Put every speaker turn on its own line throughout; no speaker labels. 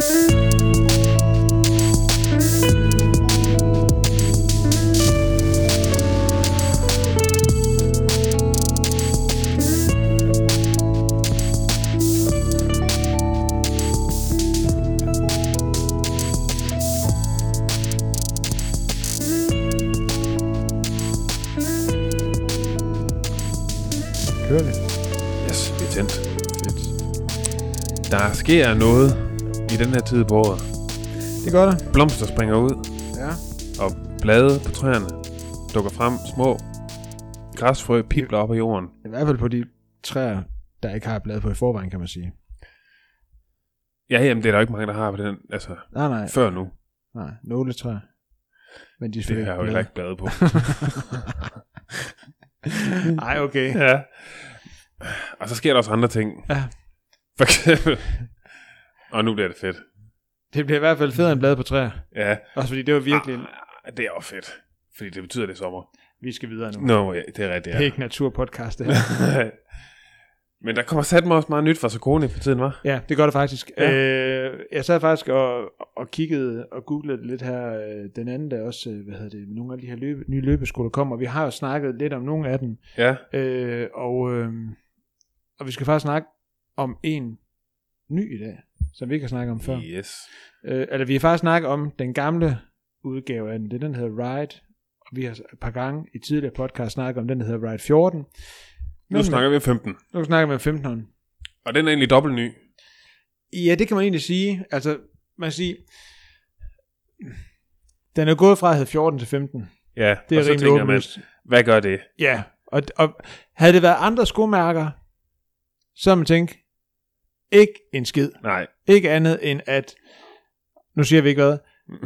Kører vi?
Yes, er tændt.
Fedt.
Der sker noget i den her tid på året.
Det gør der.
Blomster springer ud,
Ja.
og blade på træerne dukker frem. Små græsfrø pibler op af jorden.
I hvert fald på de træer, der ikke har blade på i forvejen, kan man sige.
Ja, jamen det er der jo ikke mange, der har på den, altså
Nej, nej.
før nu.
Nej, nogle træer. Men de er
Det
selvfølgelig
har jo
ikke
heller ikke blade på.
Nej, okay.
ja. Og så sker der også andre ting.
Ja.
For eksempel. Og nu bliver det fedt.
Det bliver i hvert fald federe end blade på træer.
Ja.
Også fordi det var virkelig...
Ah, det er også fedt. Fordi det betyder, det er sommer.
Vi skal videre nu.
Nå, ja, det er rigtigt,
Det
ja.
ikke naturpodcast, det her.
Men der kommer sat mig også meget nyt fra Sokoni for tiden, var?
Ja, det gør det faktisk.
Ja.
Øh, jeg sad faktisk og, og kiggede og googlede lidt her øh, den anden dag også, øh, hvad hedder det, nogle af de her løbe, nye løbeskoler kommer. Vi har jo snakket lidt om nogle af dem,
Ja.
øh, og, øh, og vi skal faktisk snakke om en ny i dag, som vi ikke har snakket om før.
Yes.
Øh, eller vi har faktisk snakket om den gamle udgave af den, det den, der hedder Ride, og vi har et par gange i tidligere podcast snakket om den, der hedder Ride 14.
Nu snakker vi om 15.
Nu snakker vi om 15.
Og den er egentlig dobbelt ny.
Ja, det kan man egentlig sige. Altså, man kan sige, den er gået fra at hedde 14 til 15.
Ja,
Det er
og så tænker man,
åbenlyst.
hvad gør det?
Ja, og, og havde det været andre skomærker, så man tænkt, ikke en skid.
Nej.
Ikke andet end at, nu siger vi ikke hvad,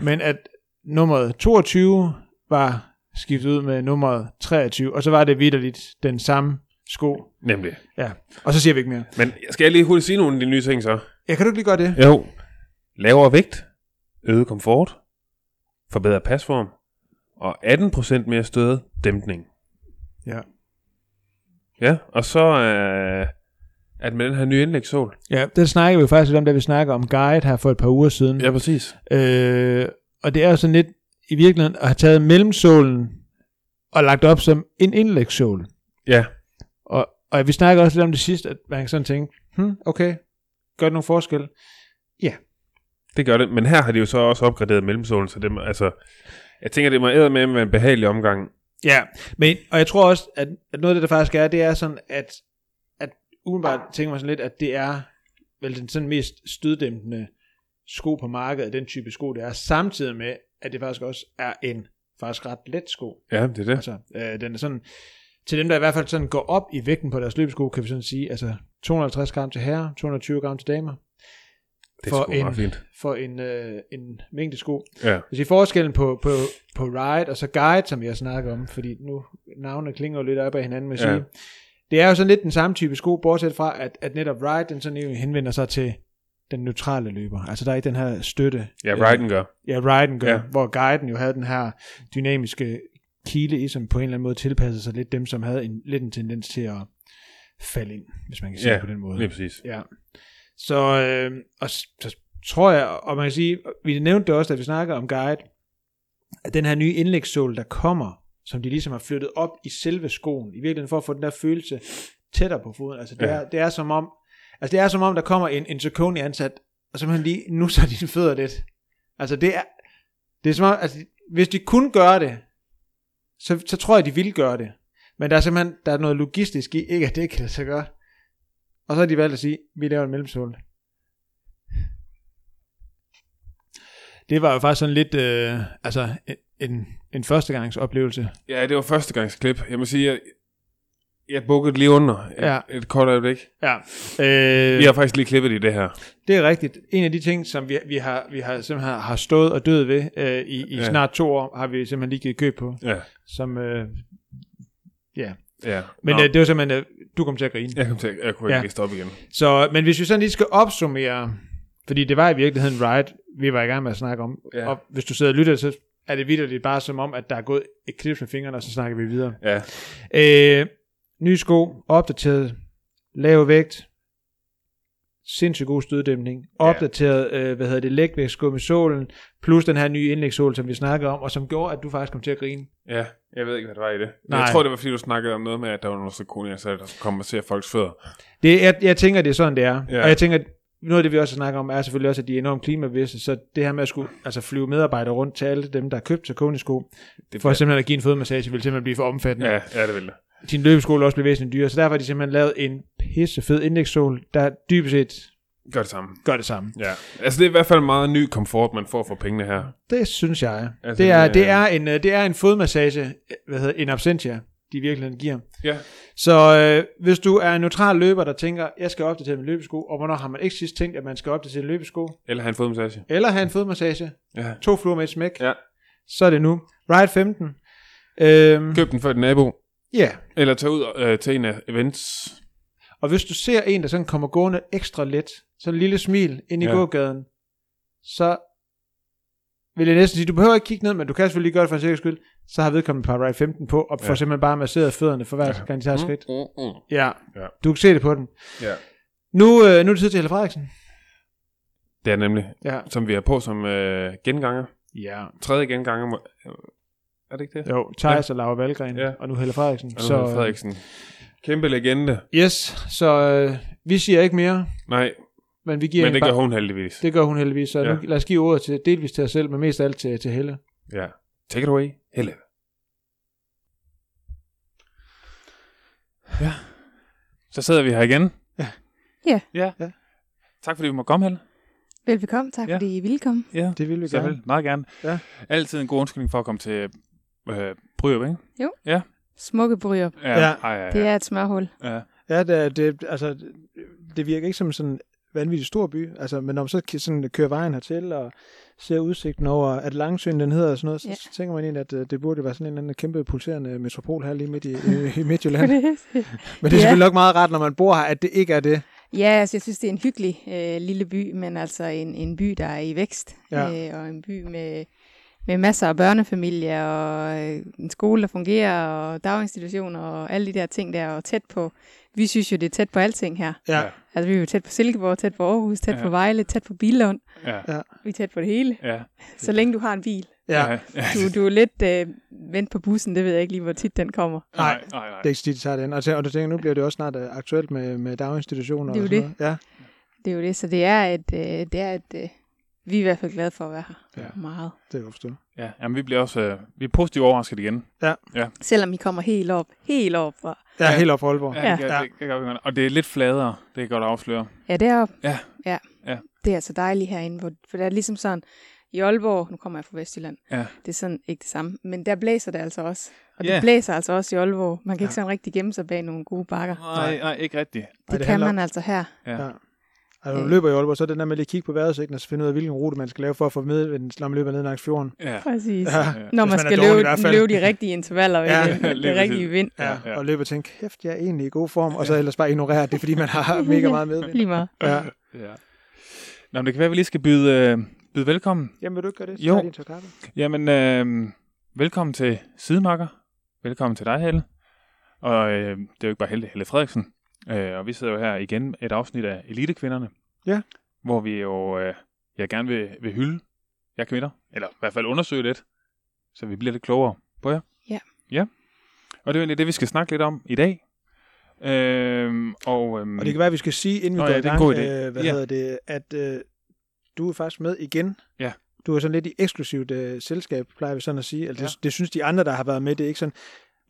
men at nummeret 22 var skiftet ud med nummeret 23, og så var det vidderligt den samme sko.
Nemlig.
Ja, og så siger vi ikke mere.
Men skal jeg lige hurtigt sige nogle af de nye ting så?
Ja, kan du ikke lige gøre det?
Jo. Lavere vægt, øget komfort, forbedret pasform, og 18% mere stødet dæmpning.
Ja.
Ja, og så øh, at med den her nye indlægssål.
Ja, det snakker vi jo faktisk lidt om, da vi snakker om Guide her for et par uger siden.
Ja, præcis.
Øh, og det er jo sådan lidt i virkeligheden at have taget mellemsålen og lagt op som en indlægssål.
Ja,
Og, og vi snakker også lidt om det sidste, at man kan sådan tænke, hm, okay, gør det nogen forskel?
det gør det. Men her har de jo så også opgraderet mellemsålen, så det må, altså, jeg tænker, det må æde med med en behagelig omgang.
Ja, men, og jeg tror også, at, at noget af det, der faktisk er, det er sådan, at umiddelbart tænker man sådan lidt, at det er vel den sådan mest støddæmpende sko på markedet, den type sko, det er, samtidig med, at det faktisk også er en faktisk ret let sko.
Ja, det er det.
Altså, øh, den er sådan, til dem, der i hvert fald sådan går op i vægten på deres løbesko, kan vi sådan sige, altså 250 gram til herrer, 220 gram til damer,
Det er
for en-
fint.
for en, øh, en mængde sko.
Ja.
Så sige forskellen på, på, på Ride og så Guide, som jeg snakker om, fordi nu navnene klinger jo lidt op af hinanden med
Ja.
sige. Det er jo sådan lidt den samme type sko, bortset fra, at, at netop Ride, den sådan jo henvender sig til den neutrale løber. Altså der er ikke den her støtte.
Ja, Ryden gør.
Ja, Riden gør,
Ja.
hvor Guiden jo havde den her dynamiske kile i, som på en eller anden måde tilpassede sig lidt dem, som havde en, lidt en tendens til at falde ind, hvis man kan sige
Ja,
det på den måde.
Lige præcis.
Ja. Så, øh, og så tror jeg, og man kan sige, vi nævnte det også, da vi snakker om guide, at den her nye indlægssål, der kommer, som de ligesom har flyttet op i selve skoen, i virkeligheden for at få den der følelse tættere på foden. Altså det,
Ja.
er, det er som om, altså det er som om, der kommer en, en Saucony ansat, og simpelthen lige nu så dine fødder lidt. Altså det er, det er som om, altså hvis de kunne gøre det, så, så tror jeg, de ville gøre det. Men der er simpelthen der er noget logistisk i, ikke at det kan lade sig gøre. Og så har de valgt at sige, vi laver en mellemsål. Det var jo faktisk sådan lidt, øh, altså en, en, førstegangsoplevelse.
Ja, det var førstegangsklip. Jeg må sige, jeg, jeg bukkede lige under et,
Ja.
et kort øjeblik.
Ja. Øh,
Vi har faktisk lige klippet i det her.
Det er rigtigt. En af de ting, som vi, vi, har, vi har simpelthen har stået og død ved øh, i, i
Ja.
snart to år, har vi simpelthen lige givet køb på.
Ja.
Som, øh, ja.
ja.
Men
Nå,
øh, det var simpelthen, øh, du kom til at grine.
jeg, kom til, jeg kunne ikke
Ja.
lige stoppe igen.
Så, men hvis vi sådan lige skal opsummere, fordi det var i virkeligheden right, vi var i gang med at snakke om,
Ja.
og hvis du sidder og lytter, så er det vidderligt bare som om, at der er gået et klips med fingrene, og så snakker vi videre.
Ja.
Øh, nye sko, opdateret, lav vægt, sindssygt god støddæmpning, opdateret, øh, hvad hedder det, lægvægtskum i solen, plus den her nye indlægssål, som vi snakkede om, og som gjorde, at du faktisk kom til at grine.
Ja, jeg ved ikke, hvad det var i det.
Nej.
Jeg tror, det var, fordi du snakkede om noget med, at der var noget zirconia, så der kommer til at folks fødder.
Det, jeg, jeg tænker, det er sådan, det er.
Ja.
Og jeg tænker, noget af det, vi også snakker om, er selvfølgelig også, at de er enormt klimabevidste, så det her med at skulle altså flyve medarbejdere rundt til alle dem, der har købt Saucony-sko,
Det
for simpelthen at give en fodmassage, vil simpelthen blive for omfattende.
Ja, ja, det vil det.
Din løbesko vil også blive væsentligt dyrere, så derfor har de simpelthen lavet en pisse fed indlægssål, der dybest set
Gør det samme.
gør det samme.
Ja. Altså, det er i hvert fald meget ny komfort, man får for pengene her.
Det synes jeg.
Altså,
det, er,
det er-
en, øh, det er en fodmassage, hvad hedder en absentia, de virkelig giver.
Ja.
Så øh, hvis du er en neutral løber, der tænker, jeg skal opdatere min løbesko, og hvornår har man ikke sidst tænkt, at man skal opdatere en løbesko,
Eller have en fodmassage.
eller have en fodmassage,
Ja.
to fluer med et smæk,
Ja.
så er det nu. Ride 15. Øhm,
Køb den for et nabo.
ja,
Eller tage ud øh, til en af events.
og hvis du ser en, der sådan kommer gående ekstra let, så en lille smil ind i
ja.
gågaden, så vil jeg næsten sige, du behøver ikke kigge ned, men du kan selvfølgelig gøre det for en sikkerheds skyld, så har vedkommende par Ride 15 på, og får
Ja.
simpelthen bare masseret fødderne for hver
Ja.
gang de tager et skridt.
Mm, mm, mm.
Ja.
Ja.
du kan se det på den.
Ja.
Nu, øh, nu er det tid til Helle Frederiksen.
Det er nemlig,
Ja.
som vi er på som øh, genganger.
Ja.
Tredje genganger. må- Er det ikke det?
Jo, Thijs ja. og Laura Valgren,
Ja.
og nu Helle Frederiksen.
Og så, Frederiksen. Kæmpe legende.
Yes, så øh, vi siger ikke mere,
Nej,
men vi giver
men det gør hun heldigvis.
Det gør hun heldigvis, så
Ja.
ja. nu, lad os give ordet til, delvis til os selv, men mest af alt til, til Helle.
Ja. Take it away, Helle.
Ja. Så sidder vi her igen.
Ja.
Ja.
Ja.
Ja.
Tak fordi vi må komme, Helle.
Velbekomme, tak
Ja.
fordi I ville komme.
Ja.
Det vil vi gerne.
vel, meget gerne.
Ja.
Altid en god undskyldning for at komme til øh, Bryrup, ikke?
Smukke bryger.
Ja.
Ja.
Ej, ja, ja.
Det er et smørhul.
ja.
Ja, det, er- det, altså, det virker ikke som sådan en vanvittig stor by, altså, men når man så sådan kører vejen hertil og ser udsigten over, at Langsøen den hedder og sådan noget, så,
Ja.
så tænker man egentlig, at øh, det burde være sådan en eller anden kæmpe pulserende metropol her lige midt i, i, i Midtjylland. Men det er
Ja.
selvfølgelig nok meget rart, når man bor her, at det ikke er det.
Ja, altså jeg synes, det er en hyggelig øh, lille by, men altså en, en by, der er i vækst.
Ja.
Øh, og en by med, med masser af børnefamilier, og øh, en skole, der fungerer, og daginstitutioner, og alle de der ting der, og tæt på. Vi synes jo, det er tæt på alting her.
Ja.
Altså vi er jo tæt på Silkeborg, tæt på Aarhus, tæt
Ja.
på Vejle, tæt på Billund.
Ja.
Vi er tæt på det hele,
Ja.
så længe du har en bil.
ja.
Du, du er lidt øh, vent på bussen, det ved jeg ikke lige, hvor tit den kommer.
Nej,
nej, nej.
Det er ikke så tit, de tager den. Og, så- og du tænker, nu bliver det også snart øh, aktuelt med, med daginstitutioner.
Det er
og
jo
sådan Noget. Ja,
Det er jo det, så det er et, øh, det er et, øh, vi er i hvert fald glade for at være her.
Ja.
Meget.
det jeg forstå.
Ja, jamen, vi bliver også øh, vi er positivt overrasket igen.
Selvom I kommer helt op, helt op fra.
Ja,
Ja.
helt op for Aalborg.
Ja, det,
Ja.
det, det gør vi godt. Og det er lidt fladere, det kan godt afsløre.
Ja, deroppe.
Ja.
ja.
Ja.
Det er altså dejligt herinde, hvor, for det er ligesom sådan, i Aalborg, nu kommer jeg fra Vestjylland,
Ja.
det er sådan ikke det samme, men der blæser det altså også. Og det
Ja.
blæser altså også i Aalborg. Man kan
Ja.
ikke sådan rigtig gemme sig bag nogle gode bakker.
Nej, nej, ikke rigtigt.
Det,
det
kan man altså her.
Ja.
Ja. Altså, når du løber i Aalborg, så er det der med lige at kigge på vejrudsigten og så finde ud af, hvilken rute man skal lave for at få med, når man løber ned langs fjorden.
Ja.
Præcis.
Ja.
Når man
man
skal løbe, løbe de rigtige intervaller
Ja,
ja, i
lige
den rigtige vind.
Ja,
Ja.
ja. og løbe og tænke, kæft, jeg er egentlig i god form, og så ellers bare ignorere det, fordi man har mega meget med.
Lige meget.
Ja.
ja. Nå, men det kan være, at vi lige skal byde, øh, byde velkommen.
Jamen, vil du ikke gøre det? Så
Jo.
din.
Jamen, øh, velkommen til Sidemarker. Velkommen til dig, Helle. Og øh, det er jo ikke bare Helle, Helle Frederiksen. Øh, og vi sidder jo her igen et afsnit af Elitekvinderne.
Ja.
Hvor vi jo øh, jeg gerne vil, vil hylde jer kvinder. Eller i hvert fald undersøge lidt. Så vi bliver lidt klogere på jer.
Ja.
Ja. Og det er jo egentlig det, vi skal snakke lidt om i dag. Øh, og, øh,
Og det kan være, at vi skal sige, inden vi
Nå
går
ja,
i gang, øh, hvad
Ja.
hedder det, at øh, du er faktisk med igen.
Ja.
Du er sådan lidt i eksklusivt øh, selskab, plejer vi sådan at sige. Altså,
Ja.
det, det, synes de andre, der har været med, det er ikke sådan...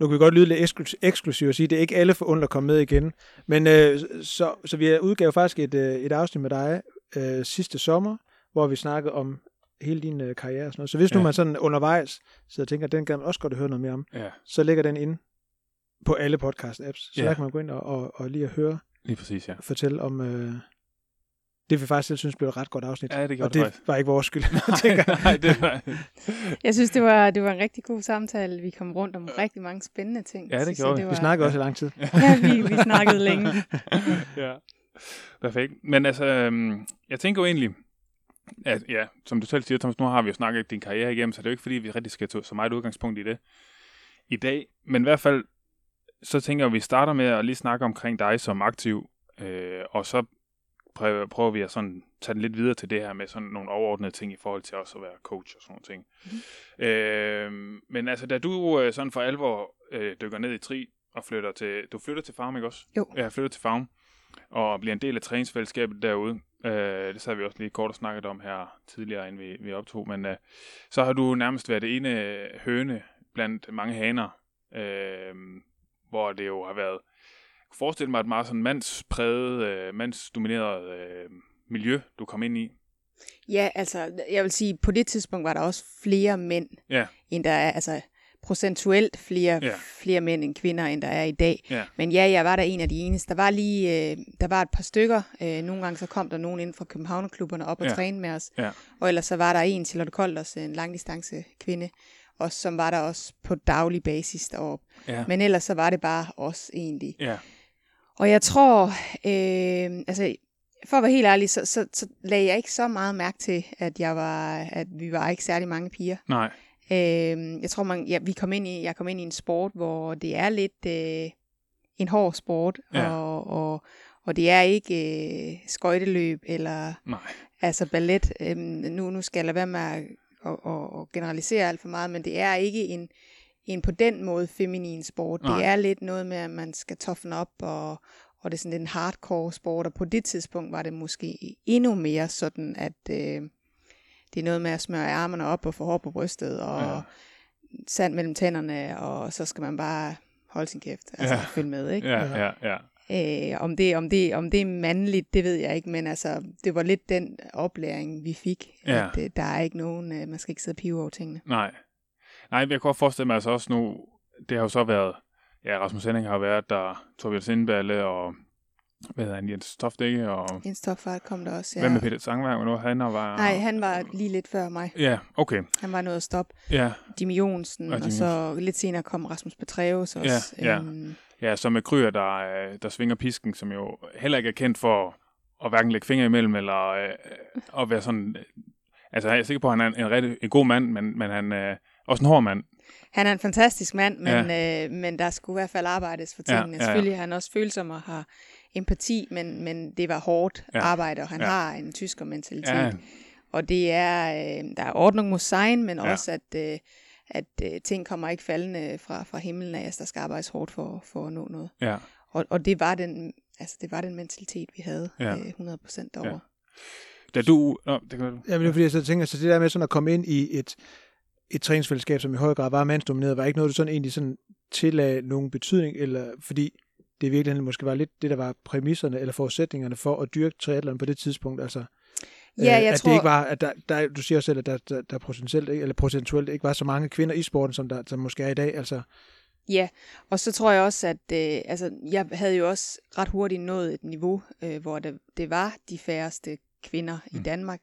Nu kan vi godt lyde lidt eksklu- eksklusivt og sige, det er ikke alle forundt at komme med igen. Men øh, så, så vi udgav faktisk et, øh, et afsnit med dig øh, sidste sommer, hvor vi snakkede om hele din øh, karriere og sådan noget. Så hvis ja. nu man sådan undervejs så jeg tænker, at den kan man også godt høre noget mere om,
Ja,
så ligger den inde på alle podcast-apps. Så
Ja.
der kan man gå ind og, og, og lige at høre
lige præcis, ja.
fortælle om øh, det, vi faktisk selv synes blev et ret godt afsnit.
Ja, det
og det
det
var ikke vores skyld, tænker jeg.
Nej, det var...
Jeg synes, det var, det var en rigtig god samtale. Vi kom rundt om rigtig mange spændende ting.
Ja, det
synes
gjorde
jeg,
vi.
det
Vi
var,
snakkede også i lang tid.
Ja, vi, vi snakkede længe.
ja. Perfekt. Men altså, øhm, jeg tænker jo egentlig, at ja, som du selv siger, Thomas, nu har vi jo snakket din karriere igennem, så det er jo ikke fordi, vi rigtig skal tage så meget udgangspunkt i det i dag. Men i hvert fald, så tænker jeg, at vi starter med at lige snakke omkring dig som aktiv, øh, og så prøver, prøver vi at sådan tage den lidt videre til det her med sådan nogle overordnede ting i forhold til også at være coach og sådan nogle ting. Mm. Øh, men altså, da du øh, sådan for alvor øh, dykker ned i tri og flytter til, du flytter til Farm, ikke også?
Jo.
Ja, flytter til Farm og bliver en del af træningsfællesskabet derude. Øh, det så vi også lige kort og snakket om her tidligere, inden vi, vi optog. Men øh, så har du nærmest været det ene høne blandt mange haner, øh, hvor det jo har været, kunne forestille mig et meget sådan mandspræget, øh, mandsdomineret øh, miljø, du kom ind i.
Ja, altså, jeg vil sige, på det tidspunkt var der også flere mænd,
Ja.
end der er, altså procentuelt flere,
Ja.
flere mænd end kvinder, end der er i dag.
Ja.
Men ja, jeg var der en af de eneste. Der var lige, øh, der var et par stykker. Øh, nogle gange så kom der nogen inden fra Københavnerklubberne op og
Ja.
træne med os.
Ja.
Og ellers så var der en, Charlotte Kolders, en langdistance kvinde, og som var der også på daglig basis deroppe.
Ja.
Men ellers så var det bare os egentlig.
Ja.
Og jeg tror, øh, altså for at være helt ærlig, så, så, så lagde jeg ikke så meget mærke til, at jeg var, at vi var ikke særlig mange piger.
Nej.
Øh, jeg tror, man, ja, vi kom ind i, jeg kom ind i en sport, hvor det er lidt øh, en hård sport,
Ja.
og, og, og det er ikke øh, skøjteløb eller
Nej.
altså ballet. Øh, nu, nu skal jeg lade være med at, at, at generalisere alt for meget, men det er ikke en, en på den måde feminin sport.
Nej.
Det er lidt noget med, at man skal toughen op, og, og det er sådan lidt en hardcore sport, og på det tidspunkt var det måske endnu mere sådan, at øh, det er noget med at smøre armene op og få hår på brystet, og
Ja.
sand mellem tænderne, og så skal man bare holde sin kæft, altså
ja.
følge med, ikke?
Ja, ja, ja.
Øh, om, det, om, det, om det er mandligt, det ved jeg ikke, men altså, det var lidt den oplæring, vi fik,
Ja.
at øh, der er ikke nogen, øh, man skal ikke sidde og pive over tingene.
Nej. Nej, jeg kan godt forestille mig altså også nu, det har jo så været, ja, Rasmus Henning har været der, Torbjørn Sindballe og, hvad hedder han, Jens Tofdække, og
En stopfart kom der også,
ja. hvad med Peter Sangvang, nu han var...
Nej, han var lige lidt før mig.
Ja, okay.
Han var noget at stoppe.
Ja,
Jimmy Jonsen,
Og
og, så lidt senere kom Rasmus Petreus også.
Ja, ja.
Øhm,
ja så med Kryer, der, øh, der svinger pisken, som jo heller ikke er kendt for at hverken lægge fingre imellem, eller øh, at være sådan... øh, Altså, jeg er sikker på, at han er en, en, rigtig, en god mand, men, men han er også en hård mand.
han er en fantastisk mand, men, ja. øh, men der skulle i hvert fald arbejdes for
Ja,
tingene.
ja, ja.
Selvfølgelig er han også følsom og har empati, men, men det var hårdt
Ja,
ja. arbejde, og han
ja.
ja. har en tysker mentalitet.
Ja,
Og det er, øh, der er ordning mod sein, men
Ja.
ja. også, at, øh, at øh, ting kommer ikke faldende fra, fra himlen af, altså der skal arbejdes hårdt for, for at nå noget.
ja,
Og, og det, var den, altså, det var den mentalitet, vi havde
Ja.
øh, 100% derovre.
Ja. Da du... Nå, det kan du...
Ja, men det er fordi, jeg så tænker, så det der med sådan at komme ind i et, et træningsfællesskab, som i høj grad var mandsdomineret, var ikke noget, du sådan egentlig sådan tillagde nogen betydning, eller fordi det i virkeligheden måske var lidt det, der var præmisserne eller forudsætningerne for at dyrke triathlon på det tidspunkt, altså
Ja, jeg
at
tror-
det ikke var, at der, der, du siger selv, at der, der, der potentielt, ikke- eller procentuelt ikke var så mange kvinder i sporten, som der som måske er i dag, altså
Ja, og så tror jeg også, at øh, altså, jeg havde jo også ret hurtigt nået et niveau, øh, hvor det, det var de færreste kvinder mm. i Danmark,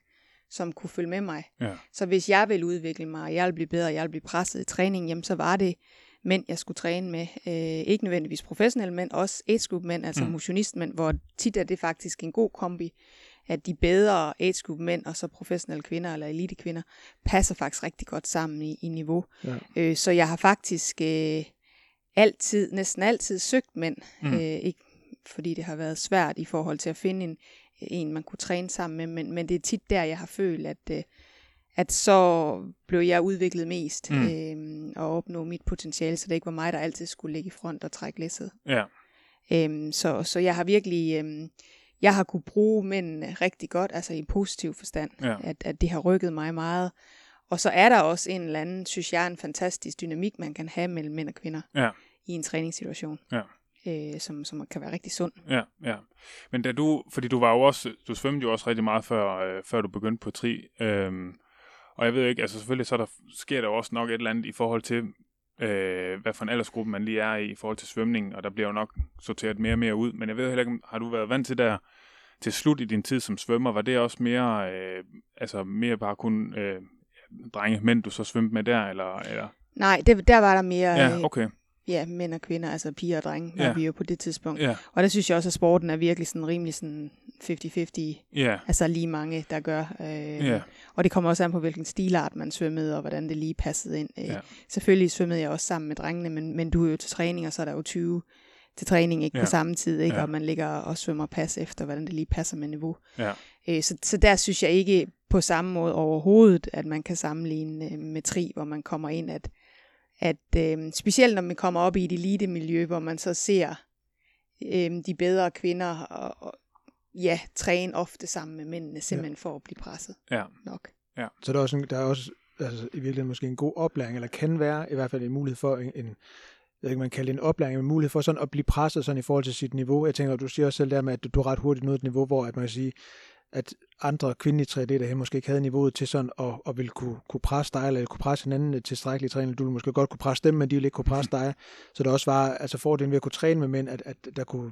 som kunne følge med mig.
Ja.
Så hvis jeg ville udvikle mig, og jeg ville blive bedre, og jeg ville blive presset i træning, jamen så var det mænd, jeg skulle træne med. Øh, ikke nødvendigvis professionelle mænd, også age group mænd, altså
Mm.
motionistmænd, hvor tit er det faktisk en god kombi, at de bedre age group mænd og så professionelle kvinder eller elite kvinder passer faktisk rigtig godt sammen i, i niveau.
Ja.
Øh, så jeg har faktisk øh, altid, næsten altid søgt mænd,
mm.
øh, ikke fordi det har været svært i forhold til at finde en, en man kunne træne sammen med, men, men det er tit der, jeg har følt, at, øh, at så blev jeg udviklet mest
Mm.
øh, og opnå mit potentiale, så det ikke var mig, der altid skulle ligge i front og trække læsset.
Ja,
Øhm, så, så jeg har virkelig, øhm, jeg har kunne bruge mændene rigtig godt, altså i positiv forstand,
Ja.
at, at det har rykket mig meget. Og så er der også en eller anden, synes jeg, en fantastisk dynamik, man kan have mellem mænd og kvinder
Ja.
i en træningssituation,
Ja.
Øh, som, som kan være rigtig sund.
ja, ja. Men da du, fordi du var jo også, du svømmede jo også rigtig meget før, øh, før du begyndte på tri. Øhm, og jeg ved ikke, altså selvfølgelig så der, sker der jo også nok et eller andet i forhold til, øh, hvad for en aldersgruppe man lige er i, i forhold til svømning, og der bliver jo nok sorteret mere og mere ud. Men jeg ved heller ikke, har du været vant til der, til slut i din tid som svømmer, var det også mere, øh, altså mere bare kun øh, drenge, mænd du så svømte med der, eller, eller?
Nej, det, der var der mere
Ja,
øh,
okay.
Ja, mænd og kvinder, altså piger og drenge, var
Ja.
vi jo på det tidspunkt.
Ja,
Og der synes jeg også, at sporten er virkelig sådan rimelig sådan 50-50,
ja,
altså lige mange, der gør. Øh,
ja,
Og det kommer også an på, hvilken stilart man svømmede, og hvordan det lige passede ind.
Ja.
Ja. Selvfølgelig svømmede jeg også sammen med drengene, men, men du er jo til træning, og så er der jo 20 til træning ikke
Ja.
på samme tid, ikke?
Ja.
og man ligger og svømmer pas efter, hvordan det lige passer med niveau.
Ja.
Øh, så, så der synes jeg ikke på samme måde overhovedet, at man kan sammenligne øh, med tri, hvor man kommer ind, at, at øh, specielt når man kommer op i et elite-miljø, hvor man så ser øh, de bedre kvinder og, og ja, træne ofte sammen med mændene, simpelthen for at blive presset
Ja.
nok.
Så der er også, en, der er også altså, i virkeligheden måske en god oplæring, eller kan være i hvert fald en mulighed for en, en jeg ved ikke, man kalder det en oplæring, men en mulighed for sådan at blive presset sådan i forhold til sit niveau. Jeg tænker, du siger også selv der med, at du er ret hurtigt nået et niveau, hvor at man kan sige, at andre kvindelige triatleter her måske ikke havde niveauet til sådan at, at ville kunne, kunne presse dig, eller kunne presse hinanden tilstrækkeligt træning. Du ville måske godt kunne presse dem, men de ville ikke kunne presse dig. Så der også var altså fordelen ved at kunne træne med mænd, at, at der kunne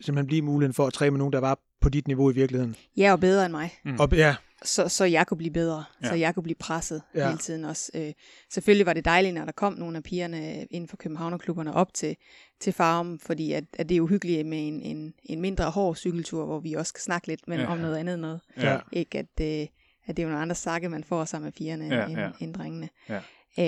simpelthen blive muligheden for at træne med nogen, der var på dit niveau i virkeligheden.
Jeg er bedre end mig,
Mm.
Og ja,
så, så jeg kunne blive bedre, ja. så jeg kunne blive presset
Ja.
hele tiden også. Øh, selvfølgelig var det dejligt, når der kom nogle af pigerne inden for Københavnerklubberne op til, til Farum, fordi at, at det er uhyggeligt med en, en, en mindre hård cykeltur, hvor vi også skal snakke lidt men
Ja.
om noget andet noget.
Ja.
Ikke at, øh, at det er jo nogle andre sakke, man får sammen med pigerne
Ja,
end,
ja.
ja. end drengene.
Ja.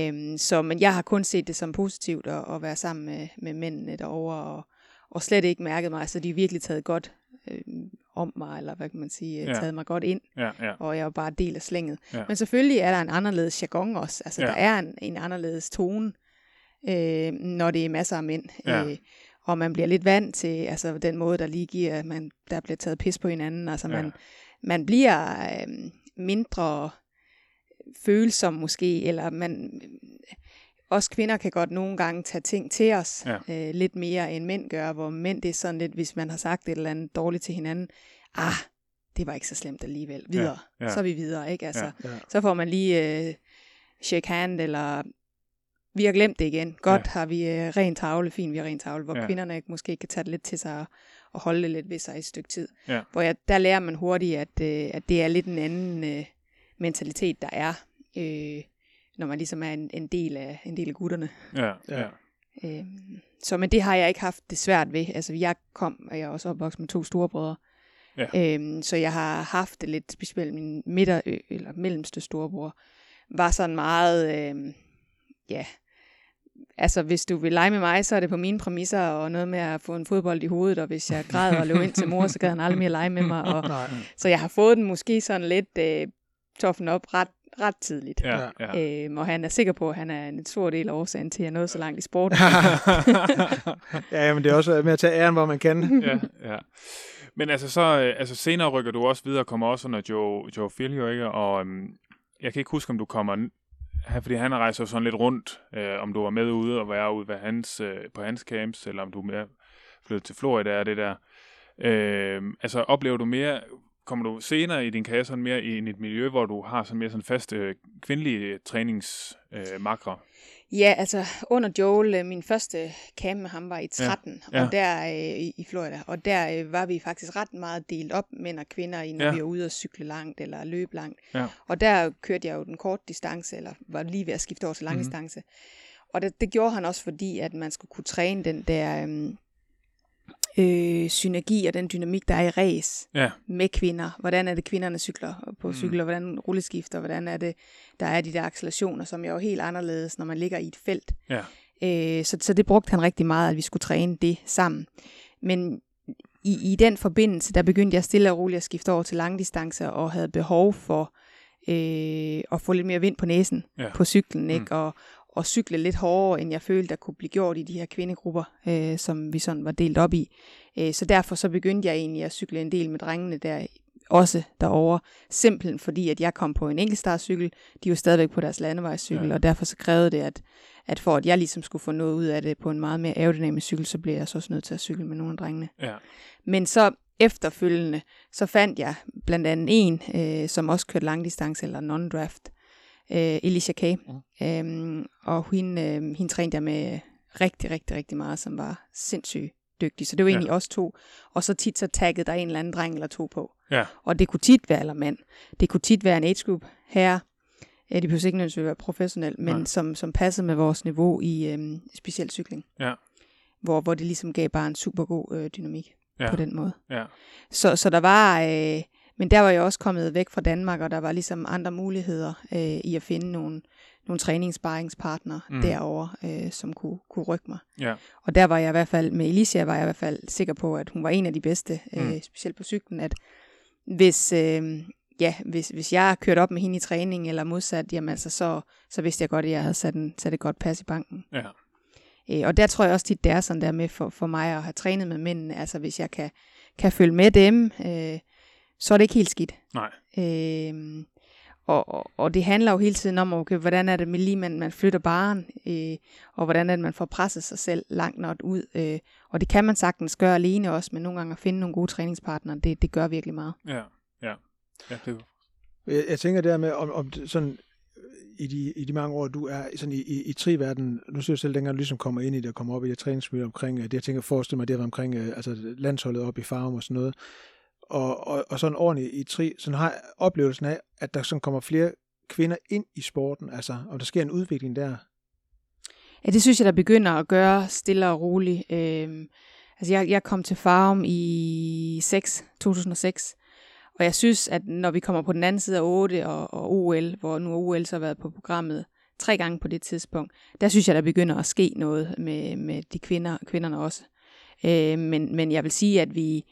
Øhm, så, men jeg har kun set det som positivt at, at være sammen med, med mændene derovre, og, og slet ikke mærket mig, så de har virkelig taget godt øh, om mig, eller hvad kan man sige,
Ja.
ja. taget mig godt ind
Ja, ja.
og jeg var bare del af slænget.
Ja.
Ja. Men selvfølgelig er der en anderledes jargon også. Altså,
Ja.
ja. der er en, en anderledes tone, øh, når det er masser af mænd.
Ja.
Øh, og man bliver lidt vant til altså, den måde, der lige giver, man, der bliver taget pis på hinanden. Altså,
Ja.
man, man bliver øh, mindre følsom måske, eller man... Os kvinder kan godt nogle gange tage ting til os
Ja.
øh, lidt mere end mænd gør, hvor mænd det er sådan lidt, hvis man har sagt et eller andet dårligt til hinanden, ah, det var ikke så slemt alligevel, videre,
ja.
så er vi videre, ikke? Altså,
Ja.
Ja.
så får man lige øh, shake hand, eller vi har glemt det igen. Godt
Ja.
ja. har vi øh, ren tavle, fint vi har ren tavle, hvor
Ja.
ja. kvinderne måske kan tage det lidt til sig og, og holde det lidt ved sig i et stykke tid.
Ja.
Hvor jeg, der lærer man hurtigt, at, øh, at det er lidt en anden øh, mentalitet, der er, øh, når man ligesom er en, en, del, af, en del af gutterne.
Ja,
Ja.
ja.
Øh, så men det har jeg ikke haft det svært ved. Altså jeg kom, og jeg er også opvokset med to storebrødre.
Ja.
Øhm, så jeg har haft det lidt, specielt min midter, eller mellemste storebror, var sådan meget, øh, ja, altså hvis du vil lege med mig, så er det på mine præmisser, og noget med at få en fodbold i hovedet, og hvis jeg græder og løb ind til mor, så gad han aldrig mere lege med mig. Og,
Nej.
så jeg har fået den måske sådan lidt øh, toffen op ret, ret tidligt.
Ja, ja.
Øhm, og han er sikker på, at han er en stor del af årsagen til, at jeg nåede så langt i sporten.
ja, men det er også med at tage æren, hvor man kan.
ja, ja. Men altså så, øh, altså senere rykker du også videre, kommer også under Joe, Joe Filio, ikke? Og øhm, jeg kan ikke huske, om du kommer fordi han rejser sådan lidt rundt, øh, om du var med ude og være ude ved hans, øh, på hans camps, eller om du er mere flyttet til Florida og det der. Øh, altså oplever du mere, kommer du senere i din karriere sådan mere i et miljø, hvor du har sådan mere sådan faste øh, kvindelige træningsmakre? Øh, makre?
Ja, altså under Joel, øh, min første camp med ham var i 13,
Ja,
ja, og der øh, i, i Florida, og der øh, var vi faktisk ret meget delt op, mænd og kvinder, i, når
Ja.
vi var ude og cykle langt eller løbe langt.
Ja.
Og der kørte jeg jo den korte distance, eller var lige ved at skifte over til lang
Mhm.
mm-hmm. distance. Og det, det gjorde han også, fordi at man skulle kunne træne den der øhm, øh, synergi og den dynamik, der er i race
Ja,
med kvinder. Hvordan er det, kvinderne cykler på
Mm.
mm. cykler? Hvordan rulleskifter? Hvordan er det, der er de der accelerationer, som er jo helt anderledes, når man ligger i et felt.
ja,
Øh, så, så det brugte han rigtig meget, at vi skulle træne det sammen. Men i, i den forbindelse, der begyndte jeg stille og roligt at skifte over til langdistancer, og havde behov for øh, at få lidt mere vind på næsen
Ja.
på cyklen,
Mm.
ikke? Og, og cykle lidt hårdere, end jeg følte, der kunne blive gjort i de her kvindegrupper, øh, som vi sådan var delt op i. Øh, så derfor så begyndte jeg egentlig at cykle en del med drengene der, også derovre, simpelthen fordi, at jeg kom på en enkeltstartcykel, de var stadigvæk på deres landevejscykel,
ja.
og derfor så krævede det, at, at for at jeg ligesom skulle få noget ud af det på en meget mere aerodynamisk cykel, så blev jeg så også nødt til at cykle med nogle af drengene.
ja,
Men så efterfølgende, så fandt jeg blandt andet en, øh, som også kørte langdistance eller non-draft, øh, Elisha K. Mm. Øhm, og hende, øh, hende trænede jeg med rigtig, rigtig, rigtig meget, som var sindssygt dygtig. Så det var
Ja.
egentlig os to. Og så tit så taggede der en eller anden dreng eller to på.
ja,
Og det kunne tit være, eller mand, det kunne tit være en age group her. Ja, de behøver ikke nødvendigvis være professionel, men
Nej.
som, som passede med vores niveau i øhm, specielt cykling.
Ja.
Hvor, hvor det ligesom gav bare en super god øh, dynamik
Ja.
ja. på den måde.
ja,
Så, så der var, øh, men der var jeg også kommet væk fra Danmark, og der var ligesom andre muligheder øh, i at finde nogle, nogle træningssparringspartnere
Mm.
mm. derovre, øh, som kunne, kunne rykke mig.
Ja.
Og der var jeg i hvert fald, med Alicia var jeg i hvert fald sikker på, at hun var en af de bedste,
Mm.
øh, specielt på cyklen, at hvis, øh, ja, hvis, hvis jeg kørte op med hende i træning, eller modsat, jamen altså, så, så vidste jeg godt, at jeg havde sat, en, sat et godt pas i banken.
Ja.
Øh, og der tror jeg også tit, det er sådan der med for, for mig at have trænet med mændene, altså hvis jeg kan, kan følge med dem, øh, så er det ikke helt skidt.
Nej.
Øh, og, og, og det handler jo hele tiden om, okay, hvordan er det med lige, man, man flytter baren, øh, og hvordan er det, man får presset sig selv langt nok ud. Øh, og det kan man sagtens gøre alene også, men nogle gange at finde nogle gode træningspartnere, det, det gør virkelig meget.
Ja. Ja. Ja, det,
Jeg, jeg tænker der med, om, om sådan, i de, i de mange år, du er sådan i, i, i triverdenen, nu ser jeg selv, dengang du ligesom kommer ind i det, og kommer op i det træningsmiljø omkring, det jeg tænker, forestille mig, det var omkring øh, altså landsholdet op i Farum og sådan noget, og, og, og sådan ordentligt i tri, sådan har jeg oplevelsen af, at der sådan kommer flere kvinder ind i sporten, altså om der sker en udvikling der.
Ja, det synes jeg, der begynder at gøre stille og roligt. Øhm, altså jeg, jeg kom til Farum i 6, 2006, og jeg synes, at når vi kommer på den anden side af 8 og, og OL, hvor nu OL så har været på programmet tre gange på det tidspunkt, der synes jeg, der begynder at ske noget med, med de kvinder, kvinderne også. Øh, men, men jeg vil sige, at vi,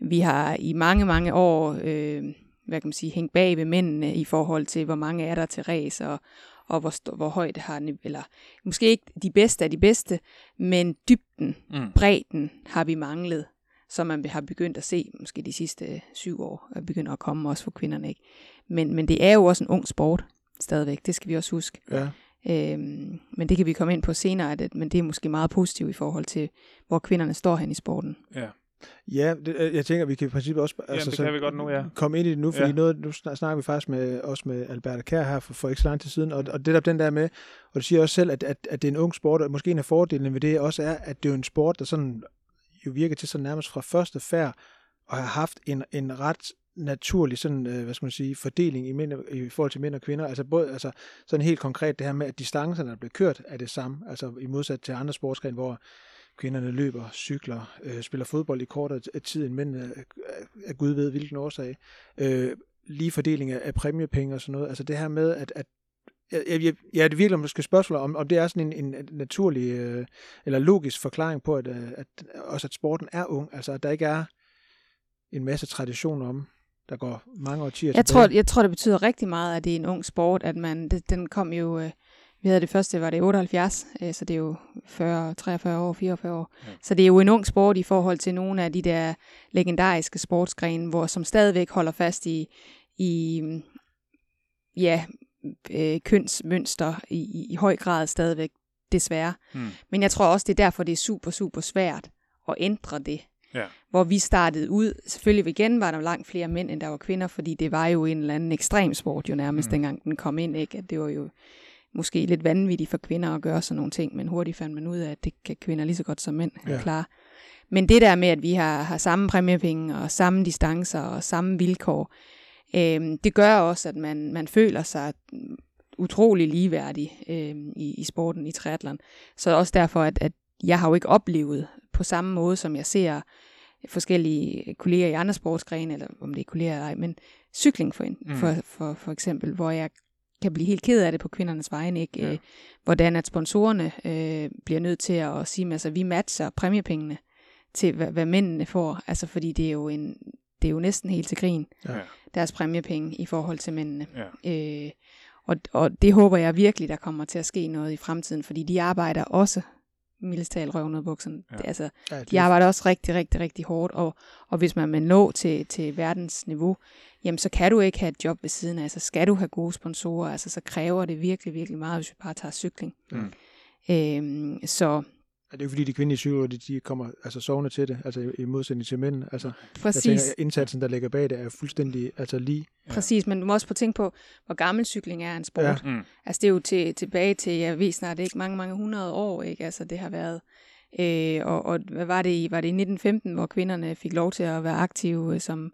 vi har i mange, mange år øh, hvad kan man sige, hængt bag ved mændene i forhold til, hvor mange er der til race, og, og hvor, hvor højt har ni- eller måske ikke de bedste af de bedste, men dybden,
mm.
bredden har vi manglet, som man har begyndt at se måske de sidste syv år, er begynder at komme også for kvinderne. ikke. Men, men det er jo også en ung sport stadigvæk, det skal vi også huske.
Ja.
Øhm, men det kan vi komme ind på senere, at- men det er måske meget positivt i forhold til, hvor kvinderne står hen i sporten.
Ja.
Ja, det, øh, jeg tænker, vi kan i princippet også altså,
det kan vi godt nu, ja.
komme ind i det nu, fordi
Ja.
noget, nu snak- snakker vi faktisk med, også med Alberta Kær her for, for ikke så lang tid siden, og, og det der den der med, og du siger også selv, at, at, at det er en ung sport, og måske en af fordelene ved det også er, at det er en sport, der sådan jo virker til sådan nærmest fra første færd, og har haft en, en ret naturlig sådan, øh, hvad skal man sige, fordeling i, mænd, i forhold til mænd og kvinder. Altså både, altså sådan helt konkret det her med, at distancerne, der bliver kørt, er det samme. Altså i modsat til andre sportsgrene, hvor kvinderne løber, cykler, øh, spiller fodbold i kortere tid end mænd, af, af Gud ved hvilken årsag. Øh, lige fordeling af, præmiepenge og sådan noget. Altså det her med, at, at jeg, jeg, ja, det virkelig måske spørgsmål om, om det er sådan en, en naturlig øh, eller logisk forklaring på, at, øh, at også at sporten er ung. Altså at der ikke er en masse traditioner om, der går mange årtier
Jeg
tilbage.
tror, jeg tror, det betyder rigtig meget, at det er en ung sport, at man, det, den kom jo, øh, vi havde det første, var det i 78, øh, så det er jo 40, 43 år, 44 år.
Ja.
Så det er jo en ung sport i forhold til nogle af de der legendariske sportsgrene, hvor som stadigvæk holder fast i, i ja, øh, kønsmønster i, i, i høj grad stadigvæk, desværre.
Mm.
Men jeg tror også, det er derfor, det er super, super svært at ændre det.
Ja.
Hvor vi startede ud, selvfølgelig igen var der langt flere mænd, end der var kvinder, fordi det var jo en eller anden ekstrem sport jo nærmest,
mm.
dengang den kom ind, ikke? At det var jo måske lidt vanvittigt for kvinder at gøre sådan nogle ting, men hurtigt fandt man ud af, at det kan kvinder lige så godt som mænd
Ja.
klare. Men det der med, at vi har, har samme præmiepenge og samme distancer og samme vilkår, øhm, det gør også, at man, man føler sig utrolig ligeværdig øhm, i, i sporten, i triathlon. Så også derfor, at, at jeg har jo ikke oplevet på samme måde, som jeg ser forskellige kolleger i andre sportsgrene, eller om det er kolleger eller ej, men cykling for,
mm.
for, for, for eksempel, hvor jeg kan blive helt ked af det på kvindernes vegne, ikke?
Ja.
Ja. Hvordan at sponsorerne øh, bliver nødt til at sige, altså vi matcher præmiepengene til, hvad, hvad mændene får, altså fordi det er jo en det er jo næsten helt til grin,
Ja.
deres præmiepenge i forhold til mændene.
Ja.
Øh, og, og det håber jeg virkelig, der kommer til at ske noget i fremtiden, fordi de arbejder også, mildest talt røven ud af bukserne.
Ja.
Det, altså,
Ja, det,
de arbejder også rigtig, rigtig, rigtig hårdt, og, og hvis man vil nå til, til verdens niveau, jamen så kan du ikke have et job ved siden af, så skal du have gode sponsorer, altså så kræver det virkelig, virkelig meget, hvis vi bare tager cykling.
Mm.
Øhm, så
det er jo fordi, de kvindelige cykler, de, de kommer altså sovende til det, altså i, i modsætning til mænd. Altså, jeg
præcis,
tænker, indsatsen, der ligger bag det, er fuldstændig altså lige.
præcis, men du må også på tænke på, hvor gammel cykling er en sport.
Ja.
Mm.
Altså det er jo til, tilbage til, jeg ved snart ikke, mange, mange hundrede år, ikke? Altså det har været, øh, og, og hvad var det i, var det i 1915, hvor kvinderne fik lov til at være aktive som,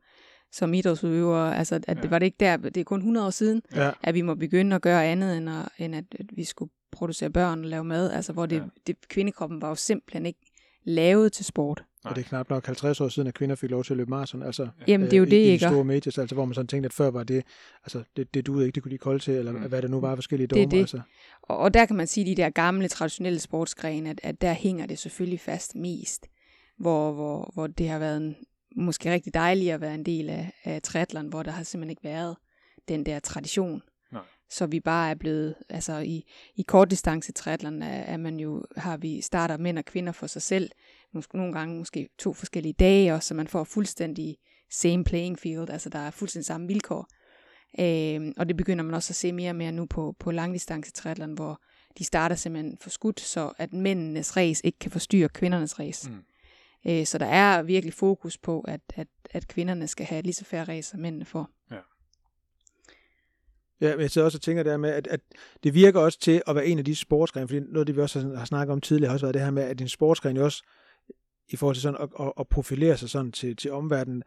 som idrætsudøvere, altså at
Ja.
det var det ikke der, det er kun 100 år siden,
Ja.
at vi må begynde at gøre andet, end at, end at, at vi skulle producere børn og lave mad, altså hvor det,
Ja.
det, kvindekroppen var jo simpelthen ikke lavet til sport.
Og det er knap nok 50 år siden, at kvinder fik lov til at løbe maraton. Altså,
Jamen, det er jo
øh,
det,
i, i de
ikke?
store medier, altså, hvor man sådan tænkte, at før var det, altså, det, det duede ikke, det kunne de kolde til, eller
Mm.
hvad det nu var, forskellige
Det er
domer.
det.
Altså.
Og, og der kan man sige, de der gamle, traditionelle sportsgrene, at, at der hænger det selvfølgelig fast mest. Hvor, hvor, hvor det har været en, måske rigtig dejligt at være en del af, af triathlon, hvor der har simpelthen ikke været den der tradition. Så vi bare er blevet, altså i, i kortdistance triathlon er, er man jo, har vi starter mænd og kvinder for sig selv, måske nogle gange måske to forskellige dage også, så man får fuldstændig same playing field, altså der er fuldstændig samme vilkår. Øh, og det begynder man også at se mere og mere nu på, på langdistance triathlon, hvor de starter simpelthen for skudt, så at mændenes race ikke kan forstyrre kvindernes race.
Mm.
Øh, så der er virkelig fokus på, at, at, at kvinderne skal have lige så færre race, som mændene får.
Ja, men jeg sidder også og tænker der med, at, at det virker også til at være en af de sportsgrene, fordi noget af det, vi også har- snakket om tidligere, har også været det her med, at en sportsgren jo også, i forhold til sådan at, at, at profilere sig sådan til, til omverdenen,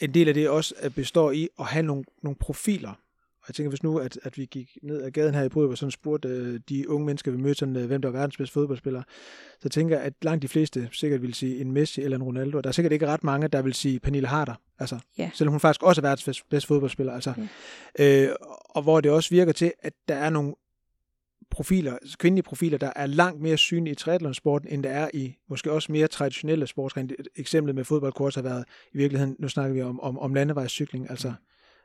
en del af det også består i at have nogle, nogle profiler. Og jeg tænker, hvis nu, at, at vi gik ned ad gaden her i Brød, og sådan spurgte øh, de unge mennesker, vi mødte, sådan, øh, hvem der var verdens bedste fodboldspiller, så tænker jeg, at langt de fleste sikkert vil sige en Messi eller en Ronaldo. Der er sikkert ikke ret mange, der vil sige Pernille Harder. Altså,
Ja.
selvom hun faktisk også er verdens bedste- fodboldspiller. Altså, øh, og hvor det også virker til, at der er nogle profiler, kvindelige profiler, der er langt mere synlige i triathlonsporten, end der er i måske også mere traditionelle sportsgrene. Eksemplet med fodboldkurs har været i virkeligheden, nu snakker vi om, om, om landevejscykling, altså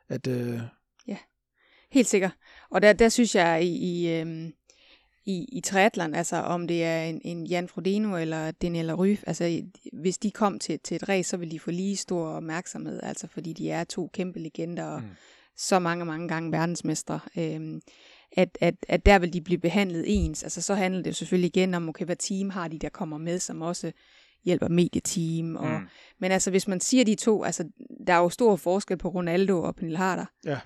at øh,
Helt sikkert. Og der, der synes jeg i, i, øhm, i, i triathlon, altså om det er en, en Jan Frodeno eller Daniela Ryf, altså hvis de kom til, til et race, så vil de få lige stor opmærksomhed, altså fordi de er to kæmpe legender og
Mm.
så mange, mange gange verdensmestre. Øhm, at, at, at der vil de blive behandlet ens. Altså så handler det jo selvfølgelig igen om, okay, hvad team har de, der kommer med, som også hjælper medieteam. Og,
mm.
Men altså, hvis man siger de to, altså, der er jo stor forskel på Ronaldo og Pernille Harder.
Ja.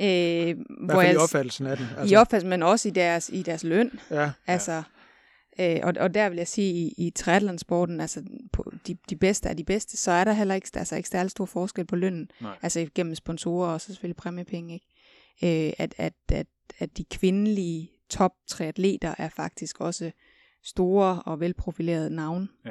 Øh,
i hvert
hvor
i opfattelsen af den.
altså, I opfattelse, men også i deres, i deres løn.
Ja,
Altså, øh, og, og der vil jeg sige, i, i triathlonsporten, altså på de, de bedste af de bedste, så er der heller ikke, altså, ikke særlig stor forskel på lønnen.
Nej.
Altså gennem sponsorer og så selvfølgelig præmiepenge. Ikke? Øh, at, at, at, at de kvindelige top triatleter er faktisk også store og velprofilerede navne
Ja.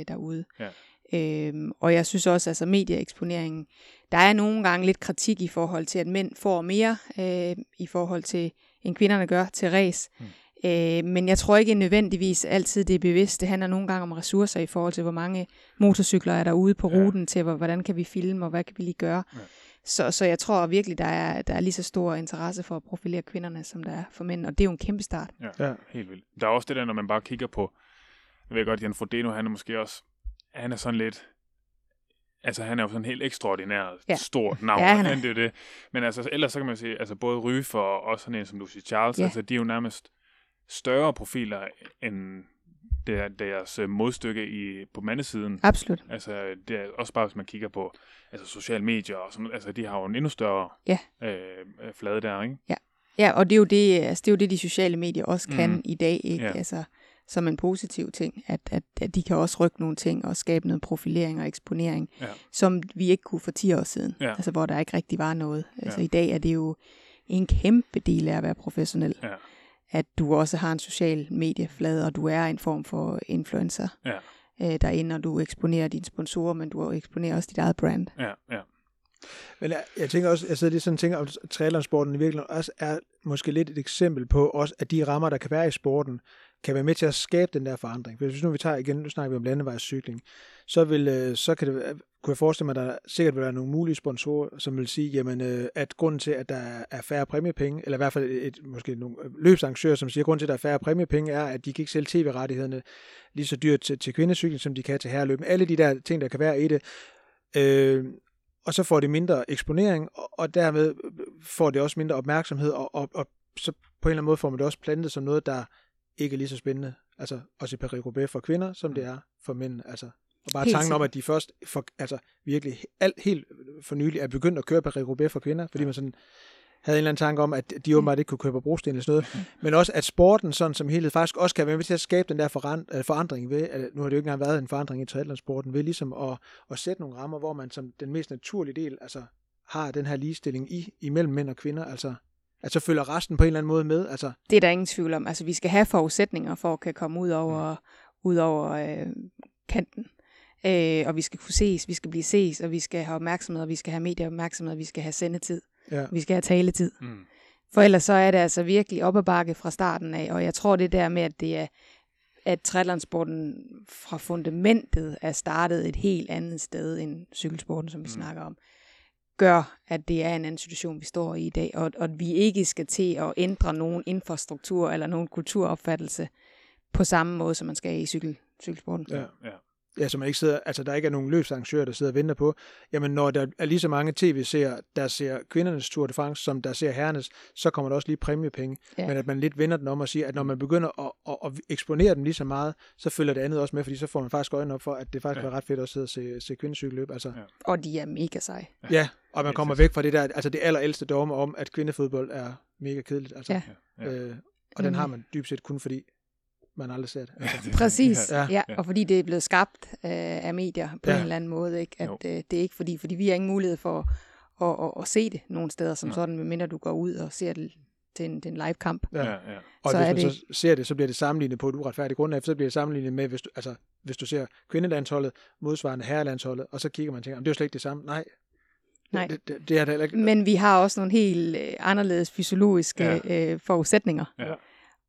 øh, derude.
Ja.
Øhm, og jeg synes også, altså medieeksponeringen, der er nogle gange lidt kritik i forhold til, at mænd får mere øh, i forhold til, end kvinderne gør til race.
Mm.
Øh, men jeg tror ikke nødvendigvis altid, det er bevidst. Det handler nogle gange om ressourcer i forhold til, hvor mange motorcykler er der ude på
Ja.
ruten til, hvor- hvordan kan vi filme, og hvad kan vi lige gøre.
Ja.
Så, så jeg tror virkelig, der er, der er lige så stor interesse for at profilere kvinderne, som der er for mænd. Og det er jo en kæmpe start.
Ja,
Ja.
helt vildt. Der er også det der, når man bare kigger på, jeg ved godt, Jan Frodeno, han er måske også, han er sådan lidt, altså han er jo sådan helt ekstraordinær, ja.
Ja.
stort navn,
Ja, han er.
det er det. Men altså, ellers så kan man sige, altså både Ryf og også sådan en som Lucy Charles,
Ja.
altså de er jo nærmest større profiler end der, deres øh, modstykke i, på mandesiden.
Absolut.
Altså, det er også bare, hvis man kigger på altså, sociale medier, og sådan, altså, de har jo en endnu større
Ja.
øh, øh, flade der, ikke?
Ja, og det er jo det, altså, det, er jo det de sociale medier også kan
mm.
i dag, ikke?
Ja.
Altså, som en positiv ting, at, at, at de kan også rykke nogle ting og skabe noget profilering og eksponering,
Ja.
som vi ikke kunne for 10 år siden,
Ja.
altså hvor der ikke rigtig var noget. Altså
Ja.
i dag er det jo en kæmpe del af at være professionel,
Ja.
at du også har en social medieflade, og du er en form for influencer
Ja.
øh, derinde, og du eksponerer dine sponsorer, men du eksponerer også dit eget brand.
Ja, ja.
Men jeg, jeg tænker også, jeg sidder lige sådan og tænker, at triathlonsporten i virkeligheden også er måske lidt et eksempel på også, at de rammer, der kan være i sporten, kan være med til at skabe den der forandring. For Hvis nu vi tager igen, nu snakker vi om landevejscykling, så, vil, øh, så kan det, kunne jeg forestille mig, at der sikkert vil være nogle mulige sponsorer, som vil sige, jamen, øh, at grunden til, at der er færre præmiepenge, eller i hvert fald et, måske nogle øh, løbsarrangører, som siger, at grunden til, at der er færre præmiepenge, er, at de kan ikke sælge tv-rettighederne lige så dyrt til, til kvindecykling, som de kan til herreløb. Alle de der ting, der kan være i det. Øh, og så får det mindre eksponering, og, og dermed får det også mindre opmærksomhed, og, og, og så på en eller anden måde får man det også plantet som noget, der ikke lige så spændende, altså også i Paris-Roubaix for kvinder, som det er for mænd, altså. Og bare
Helt
tanken om, at de først for, altså virkelig alt, helt for nylig er begyndt at køre Paris-Roubaix for kvinder, fordi man sådan havde en eller anden tanke om, at de åbenbart ikke kunne køre på brosten eller sådan noget, men også at sporten sådan som helhed faktisk også kan være med til at skabe den der øh, forandring ved, at nu har det jo ikke engang været en forandring i triathlonsporten, ved ligesom at, at sætte nogle rammer, hvor man som den mest naturlige del, altså har den her ligestilling i, imellem mænd og kvinder, altså at så følger resten på en eller anden måde med, altså
Det er der ingen tvivl om. Altså, vi skal have forudsætninger for at kan komme ud over, ud over øh, kanten. Øh, og vi skal kunne ses, vi skal blive ses, og vi skal have opmærksomhed, og vi skal have medieopmærksomhed, og vi skal have sendetid,
Ja.
vi skal have taletid.
Mm.
For ellers så er det altså virkelig op ad bakke fra starten af, og jeg tror det der med, at det er, at triathlonsporten fra fundamentet er startet et helt andet sted end cykelsporten, som vi mm. snakker om, gør, at det er en anden situation, vi står i i dag, og, og at vi ikke skal til at ændre nogen infrastruktur eller nogen kulturopfattelse på samme måde, som man skal i cykel, cykelsporten.
Ja.
Ja.
Ja, så man ikke sidder, altså der ikke er nogen løbsarrangører, der sidder og venter på, jamen når der er lige så mange tv-seere, der ser kvindernes Tour de France, som der ser herrenes, så kommer der også lige præmiepenge.
Ja.
Men at man lidt vender den om og siger, at når man begynder at, at, at eksponere dem lige så meget, så følger det andet også med, fordi så får man faktisk øjnene op for, at det faktisk
Ja.
er ret fedt at sidde og se, se kvindecykelløb. Altså,
Ja.
Og de er mega seje.
ja, og man kommer væk fra det der, altså det allerældste dogme om, at kvindefodbold er mega kedeligt. Altså,
Ja.
Ja.
Øh, og den har man dybt set kun fordi, man aldrig ser det. Altså,
Præcis, ja,
Ja.
og fordi det er blevet skabt øh, af medier på ja. En eller anden måde, ikke? at øh, det er ikke fordi, fordi vi har ingen mulighed for at, at, at se det nogle steder som
Nej.
sådan, medmindre du går ud og ser det til en, til en live kamp.
ja.
Ja.
Og
Så
hvis man
det-
så ser det, så bliver det sammenlignet på et uretfærdigt grundlag, for så bliver det sammenlignet med, hvis du, altså, hvis du ser kvindelandsholdet modsvarende herrelandsholdet, og så kigger man og tænker, "Jamen, det er jo slet ikke det samme. Nej,
Nej.
Det, det, det er det heller ikke.
Men vi har også nogle helt øh, anderledes fysiologiske ja. øh, forudsætninger.
Ja.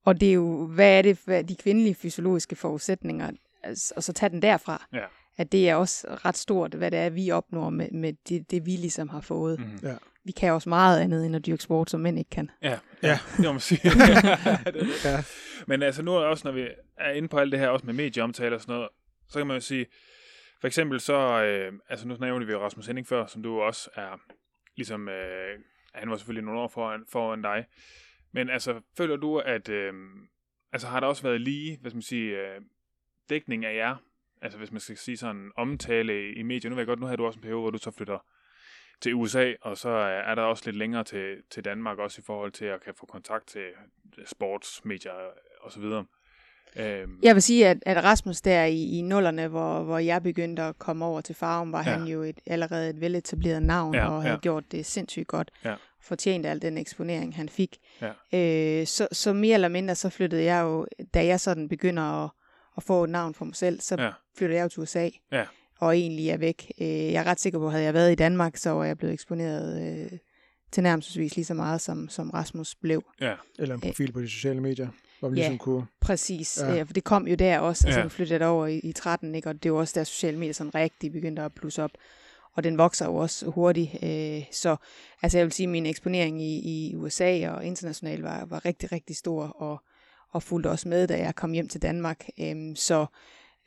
Og det er jo, hvad er det for de kvindelige fysiologiske forudsætninger, altså, og så tage den derfra.
Ja.
At det er også ret stort, hvad det er, vi opnår med, med det, det, vi ligesom har fået. Mm.
Ja.
Vi kan også meget andet, end at dyrke sport, som mænd ikke kan.
Ja,
Ja.
det må man sige. det det.
Ja.
Men altså nu er også, når vi er inde på alt det her, også med medieomtale og sådan noget, så kan man jo sige, for eksempel så, øh, altså nu nævnte vi jo Rasmus Henning før, som du også er, ligesom, øh, han var selvfølgelig nogle år foran, foran dig, men altså, føler du, at, øh, altså har der også været lige, hvad skal man sige, øh, dækning af jer, altså hvis man skal sige sådan omtale i, i medier, nu ved jeg godt, nu har du også en periode, hvor du så flytter til USA, og så er er der også lidt længere til, til Danmark, også i forhold til at kan få kontakt til sportsmedier og så videre. Øhm,
Jeg vil sige, at, at Rasmus der i, i nullerne, hvor, hvor jeg begyndte at komme over til farven, var
Ja.
han jo et, allerede et veletableret navn,
Ja,
og havde
ja.
gjort det sindssygt godt.
Ja.
Fortjente al den eksponering, han fik.
Ja.
Øh, så, så mere eller mindre, så flyttede jeg jo, da jeg sådan begynder at, at få et navn for mig selv, så
Ja.
flyttede jeg jo til USA.
Ja.
Og egentlig er væk. Øh, jeg er ret sikker på, at havde jeg været i Danmark, så var jeg blevet eksponeret øh, til nærmelsesvis lige så meget, som, som Rasmus blev.
ja,
Eller en profil på de sociale medier, hvor man
Ja.
ligesom kunne...
Præcis,
Ja.
ja. øh, for det kom jo der også, altså
Ja.
nu flyttede jeg derover i, i 13, ikke? og det var også der sociale medier sådan rigtig begyndte at plusse op, og den vokser jo også hurtigt, øh, så altså jeg vil sige, at min eksponering i, i USA og internationalt var, var rigtig, rigtig stor, og, og fulgte også med, da jeg kom hjem til Danmark, øh, så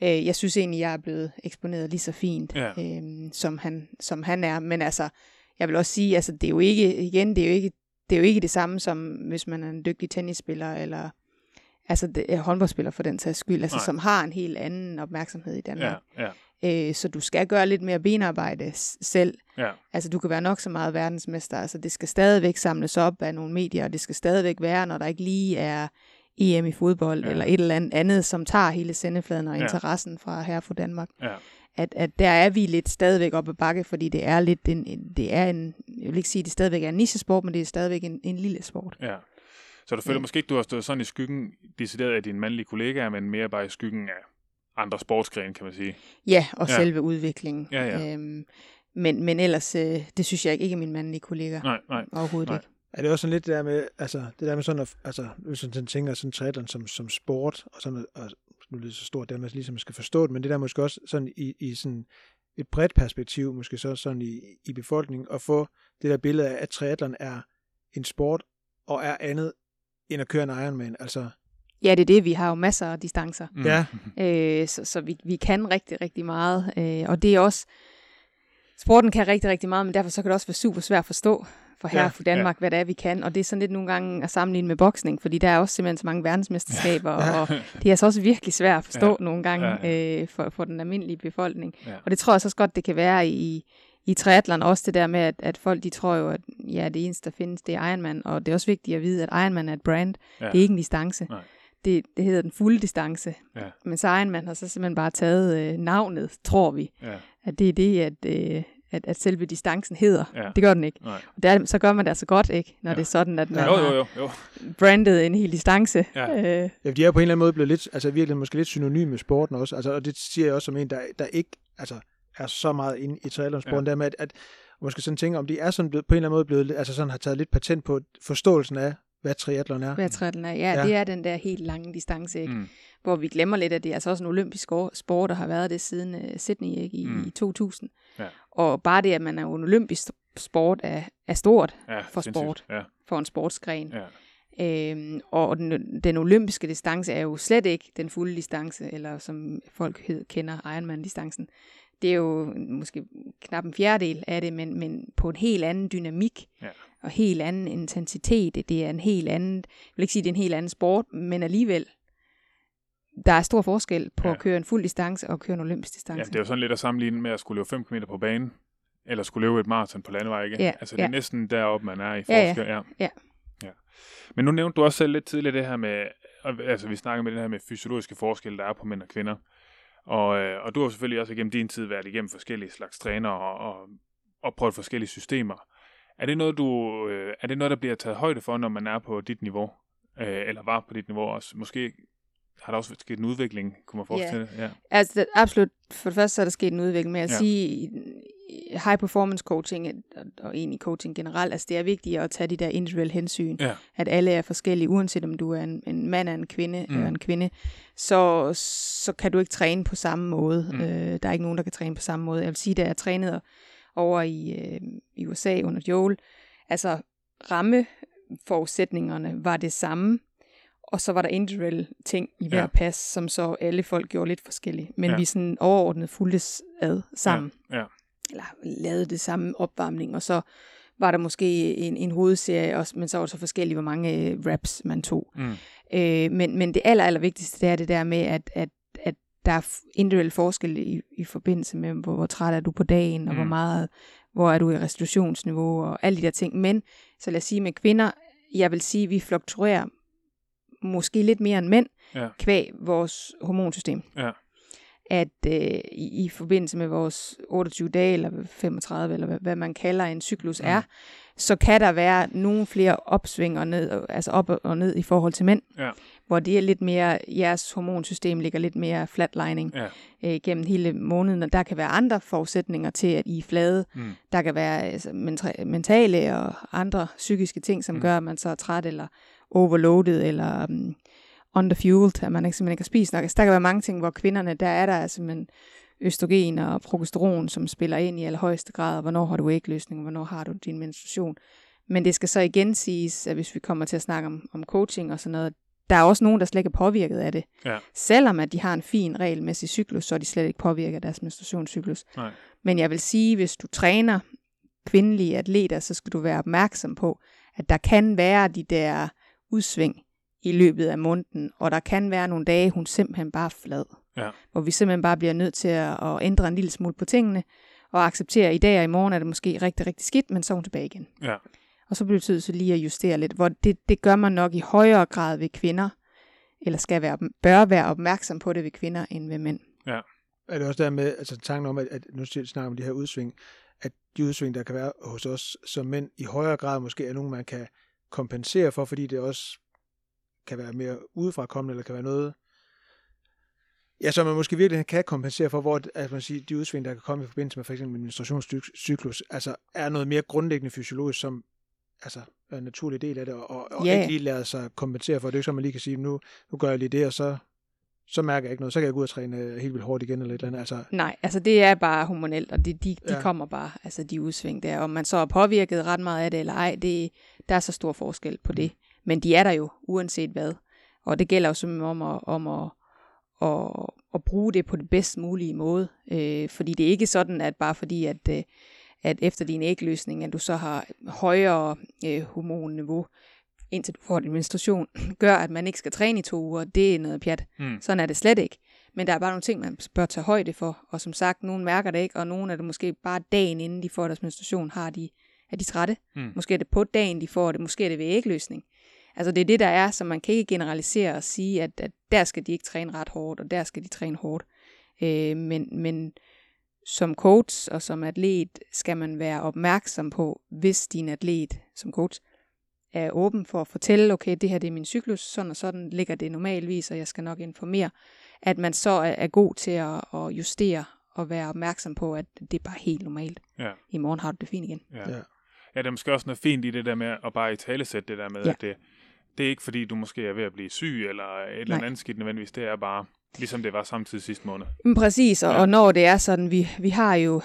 øh, jeg synes egentlig, jeg er blevet eksponeret lige så fint,
Ja.
øh, som, han, som han er, men altså, jeg vil også sige, altså det er jo ikke, igen, det er jo ikke det er jo ikke det samme som, hvis man er en dygtig tennisspiller, eller altså det er håndboldspiller for den sags skyld, altså
Nej.
som har en helt anden opmærksomhed i Danmark.
ja,
Ja. Øh, så du skal gøre lidt mere benarbejde selv.
ja,
Altså du kan være nok så meget verdensmester, altså det skal stadigvæk samles op af nogle medier, og det skal stadigvæk være, når der ikke lige er EM i fodbold,
Ja.
eller et eller andet andet, som tager hele sendefladen og
Ja.
interessen fra her fra Danmark.
ja,
At, at der er vi lidt stadigvæk oppe ad bakke, fordi det er lidt en, det er en, jeg vil ikke sige, at det stadigvæk er en nichesport, men det er stadigvæk en, en lille sport.
ja. Så du føler
Ja.
måske ikke, du har stået sådan i skyggen, decideret af dine mandlige kollegaer, men mere bare i skyggen af andre sportsgrene, kan man sige.
Ja, og
Ja.
selve udviklingen.
Ja, ja.
Øhm, men, men ellers, øh, det synes jeg ikke, ikke er min mandlige kollega.
Nej, nej.
Overhovedet
Nej.
ikke.
Er det også sådan lidt det der med, altså, det der med sådan, at, altså, hvis man sådan tænker sådan triathlon som, som sport, og sådan, og nu er det så stort, det med ligesom man skal forstå det, men det der måske også sådan i, i sådan et bredt perspektiv, måske så sådan i, i befolkningen, at få det der billede af, at triathlon er en sport, og er andet end at køre en Ironman. Altså,
Ja, det er det. Vi har jo masser af distancer.
Mm.
ja,
Øh, så så vi, vi kan rigtig, rigtig meget. Øh, og det er også... Sporten kan rigtig, rigtig meget, men derfor så kan det også være super svært at forstå for her
Ja,
for Danmark, ja. hvad det er, vi kan. Og det er sådan lidt nogle gange at sammenligne med boksning, fordi der er også simpelthen så mange verdensmesterskaber,
Ja.
ja. og det er altså også virkelig svært at forstå
Ja.
ja. nogle gange
Ja,
ja. øh, for, for den almindelige befolkning.
Ja.
Og det tror jeg så også godt, det kan være i, i triathlon også det der med, at, at folk de tror jo, at ja, det eneste, der findes, det er Ironman. Og det er også vigtigt at vide, at Ironman er et brand.
Ja.
Det er ikke en distance.
Nej.
Det, det hedder den fulde distance.
Ja.
Men så Ironman har så simpelthen bare taget øh, navnet, tror vi.
Ja.
At det er det, at, øh, at, at selve distancen hedder.
Ja.
Det gør den ikke.
Nej.
Og der, så gør man det altså godt, ikke? Når
Ja.
det er sådan, at man
Jo, jo,
har
jo, jo.
brandet en hel distance.
Ja.
Øh,
Ja, de er på en eller anden måde blevet lidt, altså virkelig måske lidt synonyme med sporten også, altså, og det siger jeg også som en, der, der ikke altså, er så meget inde i triathlonsporten, ja. der med, at, at måske sådan tænker, om de er sådan blevet, på en eller anden måde blevet, altså sådan har taget lidt patent på forståelsen af, hvad triathlon er.
hvad triathlon er. Ja,
Ja.
det er den der helt lange distance, ikke?
Mm.
hvor vi glemmer lidt, at det er altså også en olympisk sport, der har været det siden uh, Sydney ikke? I,
Mm.
i 2000.
Ja.
Og bare det, at man er en olympisk sport, er, er stort
Ja,
For
sindssygt.
sport.
Ja,
for en sportsgren.
ja.
Øhm, og den, den olympiske distance er jo slet ikke den fulde distance, eller som folk hed, kender Ironman-distancen. Det er jo måske knap en fjerdedel af det, men, men på en helt anden dynamik,
Ja.
Og helt anden intensitet. Det er en helt anden, jeg vil ikke sige, det er en helt anden sport, men alligevel, der er stor forskel på
Ja.
at køre en fuld distance og køre en olympisk
ja,
distance.
det er jo sådan lidt at sammenligne med at skulle løbe 5 km på banen, eller skulle løbe et maraton på landevej, ikke?
Ja,
Altså, det er
ja.
næsten deroppe, man er i
Ja, ja.
forskel. Ja,
Ja.
ja. Men nu nævnte du også selv lidt tidligere det her med, altså vi snakker med det her med fysiologiske forskelle, der er på mænd og kvinder. Og, øh, og du har selvfølgelig også igennem din tid været igennem forskellige slags træner og, og, og prøvet forskellige systemer. Er det noget, du, øh, er det noget, der bliver taget højde for, når man er på dit niveau? Øh, eller var på dit niveau også? Måske har der også sket en udvikling, kunne man forestille ja. ja.
Altså, det, absolut. For det første så er der sket en udvikling med at
Ja.
sige, high performance coaching, og, og egentlig coaching generelt, altså det er vigtigt at tage de der individuelle hensyn.
Ja.
At alle er forskellige, uanset om du er en, en mand eller en kvinde,
Mm.
eller en kvinde, så, så kan du ikke træne på samme måde.
Mm.
Mm. Øh, der er ikke nogen, der kan træne på samme måde. Jeg vil sige, da jeg trænede over i, øh, i USA under Joel, altså rammeforudsætningerne var det samme, og så var der individuelle ting i hver
Ja.
pas, som så alle folk gjorde lidt forskelligt. Men
Ja.
vi sådan overordnet fulgtes ad sammen.
Ja. ja.
Eller lavede det samme opvarmning, og så var der måske en, en hovedserie, også, men så var det så forskelligt, hvor mange øh, reps man tog.
Mm.
Øh, men, men det aller, aller vigtigste, det er det der med, at, at, at der er f- individuel forskel i, i forbindelse med, hvor, hvor træt er du på dagen, og
Mm.
hvor meget, hvor er du i restitutionsniveau, og alle de der ting. Men, så lad os sige med kvinder, jeg vil sige, vi fluktuerer måske lidt mere end mænd,
Ja.
kvæg vores hormonsystem.
Ja.
At øh, i, i forbindelse med vores 28 dage, eller 35, eller hvad, hvad man kalder en cyklus
Mm.
er, så kan der være nogle flere opsving og ned, altså op og ned i forhold til mænd.
Ja.
Hvor det er lidt mere, jeres hormonsystem ligger lidt mere flatlining
Ja.
øh, gennem hele måneden, og der kan være andre forudsætninger til, at I er flade.
Mm.
Der kan være altså, mentale og andre psykiske ting, som
Mm.
gør, at man så er træt, eller overloaded, eller um, underfueled, at man ikke, simpelthen ikke har spist nok. Altså, der kan være mange ting, hvor kvinderne, der er der altså men østrogen og progesteron, som spiller ind i allerhøjeste grad, hvornår har du ægløsning, hvornår har du din menstruation. Men det skal så igen siges, at hvis vi kommer til at snakke om, om coaching og sådan noget, der er også nogen, der slet ikke er påvirket af det.
Ja.
Selvom at de har en fin regelmæssig cyklus, så er de slet ikke påvirket af deres menstruationscyklus.
Nej.
Men jeg vil sige, hvis du træner kvindelige atleter, så skal du være opmærksom på, at der kan være de der udsving i løbet af måneden, og der kan være nogle dage, hun simpelthen bare er flad.
Ja.
Hvor vi simpelthen bare bliver nødt til at, at ændre en lille smule på tingene, og acceptere, at i dag og i morgen er det måske rigtig, rigtig skidt, men så er hun tilbage igen.
Ja.
Og så bliver det så lige at justere lidt, hvor det, det gør man nok i højere grad ved kvinder, eller skal være, bør være opmærksom på det ved kvinder end ved mænd.
Er det også der med, altså tanken om, at, at nu snakker vi om de her udsving, at de udsving, der kan være hos os som mænd, i højere grad måske er nogen, man kan kompensere for, fordi det også kan være mere udefrakommende, eller kan være noget, ja, som man måske virkelig kan kompensere for, hvor at man siger, de udsving, der kan komme i forbindelse med for eksempel en menstruationscyklus, altså er noget mere grundlæggende fysiologisk, som altså er en naturlig del af det, og, og
Ja.
ikke lige lade sig kompensere for. Det er jo ikke så, man lige kan sige, nu, nu gør jeg lige det, og så, så mærker jeg ikke noget. Så kan jeg gå ud og træne øh, helt vildt hårdt igen, eller et eller andet. Altså,
Nej, altså det er bare hormonelt, og det, de, de
Ja.
kommer bare, altså de udsving der. Om man så er påvirket ret meget af det eller ej, det, der er så stor forskel på det. Men de er der jo, uanset hvad. Og det gælder jo simpelthen om at, om at, at, at bruge det på det bedst mulige måde. Øh, fordi det er ikke sådan, at bare fordi, at, øh, at efter din ægløsning, at du så har højere øh, hormonniveau, indtil du får din menstruation, gør, at man ikke skal træne i to uger. Det er noget pjat.
Mm.
Sådan er det slet ikke. Men der er bare nogle ting, man bør tage højde for. Og som sagt, nogen mærker det ikke, og nogen er det måske bare dagen inden de får deres menstruation, har de, er de trætte.
Mm.
Måske er det på dagen, de får det. Måske er det ved ægløsning. Altså det er det, der er, så man kan ikke generalisere og sige, at, at der skal de ikke træne ret hårdt, og der skal de træne hårdt. Øh, men, men som coach og som atlet skal man være opmærksom på, hvis din atlet som coach er åben for at fortælle, okay, det her det er min cyklus, sådan og sådan ligger det normalvis, og jeg skal nok informere, at man så er, god til at, at justere og være opmærksom på, at det er bare helt normalt.
Ja.
I morgen har du det fint igen.
Ja.
Ja.
ja. det er måske også noget fint i det der med at bare i talesætte det der med,
Ja.
at det, det er ikke fordi, du måske er ved at blive syg, eller et eller andet skidt nødvendigvis. Det er bare, ligesom det var samtidig sidste måned.
Men præcis, og,
Ja.
og når det er sådan, vi, vi har jo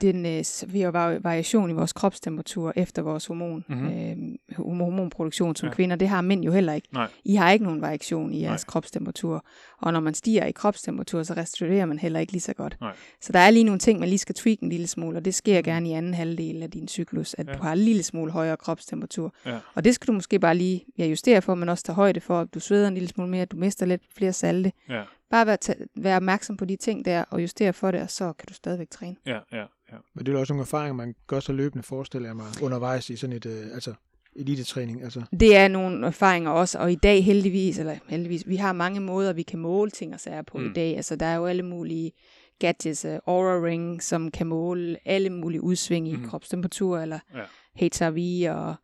den, øh, vi har vari- variation i vores kropstemperatur efter vores hormon,
Mhm.
mm-hmm. øh, hormonproduktion som
Ja.
kvinder. Det har mænd jo heller ikke.
Nej.
I har ikke nogen variation i jeres
Nej.
Kropstemperatur. Og når man stiger i kropstemperatur, så restituerer man heller ikke lige så godt.
Nej.
Så der er lige nogle ting, man lige skal tweak en lille smule, og det sker gerne i anden halvdel af din cyklus, at ja. du har en lille smule højere kropstemperatur.
Ja.
Og det skal du måske bare lige ja, justere for, men også tage højde for, at du sveder en lille smule mere, at du mister lidt flere salte.
Ja,
Bare være, ta- være opmærksom på de ting der, og justere for det, og så kan du stadigvæk træne.
ja, ja. ja.
Men det er jo også nogle erfaringer, man gør så løbende, forestiller jeg mig, undervejs i sådan et, øh, altså, elitetræning. Altså,
Det er nogle erfaringer også, og i dag heldigvis, eller heldigvis, vi har mange måder, vi kan måle ting og sager på
Mm.
i dag. Altså, der er jo alle mulige gadgets, uh, Aura Ring, som kan måle alle mulige udsving i
mm.
kropstemperatur, eller
Ja.
HRV og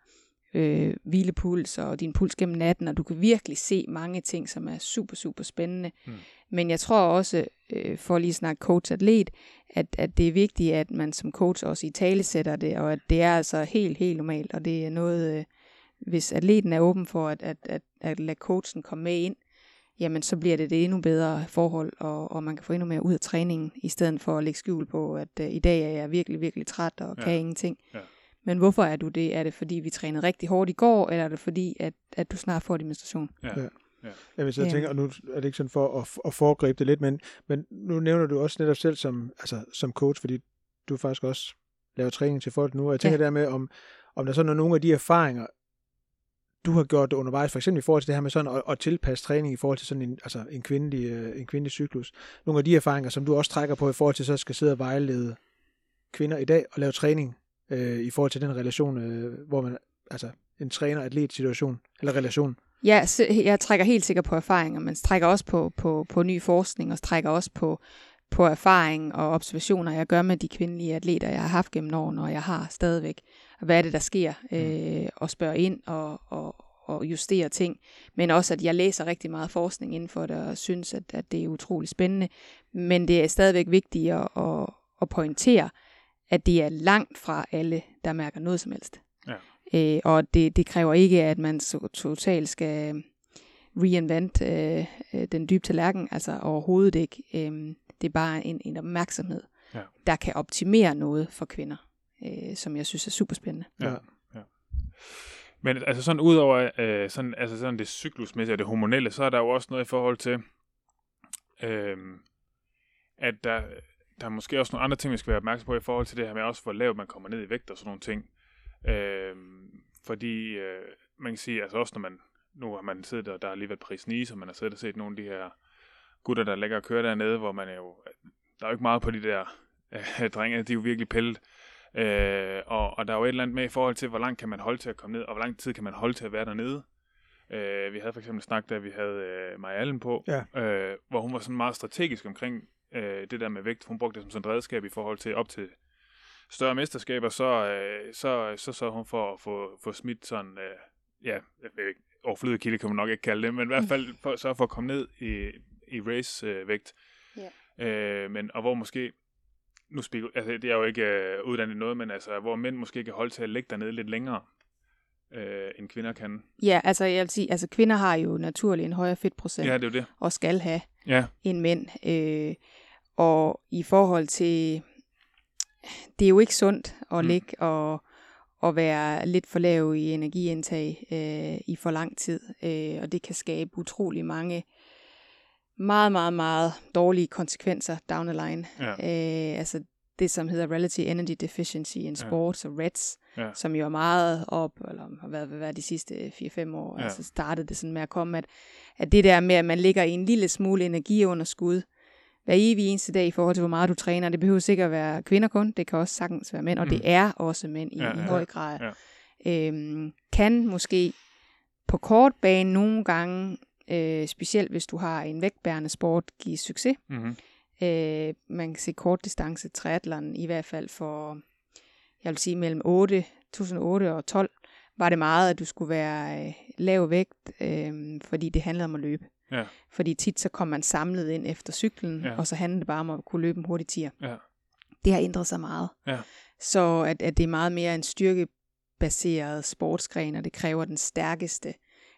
øh, hvilepuls og din puls gennem natten, og du kan virkelig se mange ting, som er super, super spændende.
Mm.
Men jeg tror også, øh, for lige at snakke coach-atlet, at, at det er vigtigt, at man som coach også i tale sætter det, og at det er altså helt, helt normalt, og det er noget, øh, hvis atleten er åben for at, at, at, at lade coachen komme med ind, jamen så bliver det det endnu bedre forhold, og, og man kan få endnu mere ud af træningen, i stedet for at lægge skjul på, at uh, i dag er jeg virkelig, virkelig træt og
Ja.
kan ingenting.
Ja.
Men hvorfor er du det? Er det fordi, vi trænede rigtig hårdt i går, eller er det fordi, at, at du snart får din menstruation?
ja.
Ja. jeg vil så
Ja.
tænke, og nu er det ikke sådan for at, at foregribe det lidt, men, men nu nævner du også netop selv som, altså, som coach, fordi du faktisk også laver træning til folk nu, og jeg tænker ja. der med, om, om der sådan er nogle af de erfaringer, du har gjort undervejs, for eksempel i forhold til det her med sådan at, at tilpasse træning i forhold til sådan en, altså en, kvindelig, øh, en kvindelig cyklus. Nogle af de erfaringer, som du også trækker på i forhold til så skal sidde og vejlede kvinder i dag og lave træning øh, i forhold til den relation, øh, hvor man, altså en træner-atlet-situation, eller relation.
Ja, så jeg trækker helt sikkert på erfaringer, men trækker også på, på, på ny forskning, og trækker også på, på erfaring og observationer, jeg gør med de kvindelige atleter, jeg har haft gennem årene, og jeg har stadigvæk. Hvad er det, der sker? Øh, og spørge ind og, og, og justere ting. Men også, at jeg læser rigtig meget forskning inden for det, og synes, at, at det er utrolig spændende. Men det er stadigvæk vigtigt at, at, at pointere, at det er langt fra alle, der mærker noget som helst.
Ja.
Øh, og det, det kræver ikke, at man så totalt skal reinvent øh, øh, den dybe tallerken, altså overhovedet ikke. Øh, det er bare en, en opmærksomhed,
Ja.
der kan optimere noget for kvinder, øh, som jeg synes er super spændende.
Ja.
Ja.
ja. Men altså sådan udover øh, sådan, altså sådan det cyklusmæssige og det hormonelle, så er der jo også noget i forhold til, øh, at der, der er måske også nogle andre ting, vi skal være opmærksom på i forhold til det her med også, hvor lavt man kommer ned i vægt og sådan nogle ting. Øh, fordi øh, man kan sige, altså også når man, nu har man siddet der, der har lige været pris Nice, og man har siddet og set nogle af de her gutter, der ligger og kører dernede, hvor man er jo, der er jo ikke meget på de der øh, drenge, de er jo virkelig pillet. Øh, og, og der er jo et eller andet med i forhold til, hvor langt kan man holde til at komme ned, og hvor lang tid kan man holde til at være dernede. Øh, vi havde for eksempel snak, da vi havde øh, Maja Allen på,
Ja.
øh, hvor hun var sådan meget strategisk omkring øh, det der med vægt. Hun brugte det som sådan et redskab i forhold til op til større mesterskaber, så øh, så, så, så hun for at få, få smidt sådan, øh, ja, overflødig kilde kan man nok ikke kalde det, men i hvert fald for, så for at komme ned i, i race-vægt.
Ja.
Øh, men, og hvor måske, nu spil, altså det er jo ikke øh, uddannet noget, men altså, hvor mænd måske kan holde til at ligge dernede lidt længere, øh, end kvinder kan.
Ja, altså jeg vil sige, altså kvinder har jo naturligt en højere fedtprocent,
Ja, det er jo det.
og skal have
Ja,
end mænd. Øh, og i forhold til, det er jo ikke sundt at
Mm.
ligge og, og være lidt for lav i energiindtag øh, i for lang tid. Øh, og det kan skabe utrolig mange meget, meget, meget dårlige konsekvenser down the line.
ja,
Øh, altså det, som hedder Relative Energy Deficiency in Sports, og REDS,
Ja.
som jo er meget op, eller har været, været de sidste 4-5 år,
Ja.
ja. altså startede det sådan med at komme, at, at det der med, at man ligger i en lille smule energiunderskud, hver evig eneste dag i forhold til, hvor meget du træner. Det behøver sikkert være kvinder kun, det kan også sagtens være mænd, og
Mm.
det er også mænd i,
Ja,
i
ja,
høj grad.
ja.
Øhm, kan måske på kort bane nogle gange, øh, specielt hvis du har en vægtbærende sport, give succes.
mm-hmm.
Øh, man kan se kortdistance triathlon i hvert fald for, jeg vil sige mellem 8, 2008 og 12, var det meget, at du skulle være øh, lav vægt, øh, fordi det handlede om at løbe.
Ja.
Fordi tit så kom man samlet ind efter cyklen,
Ja.
ja. og så handlede det bare om at kunne løbe en hurtig tier.
Ja.
Det har ændret sig meget.
Ja.
Så at, at det er meget mere en styrkebaseret sportsgren, og det kræver den stærkeste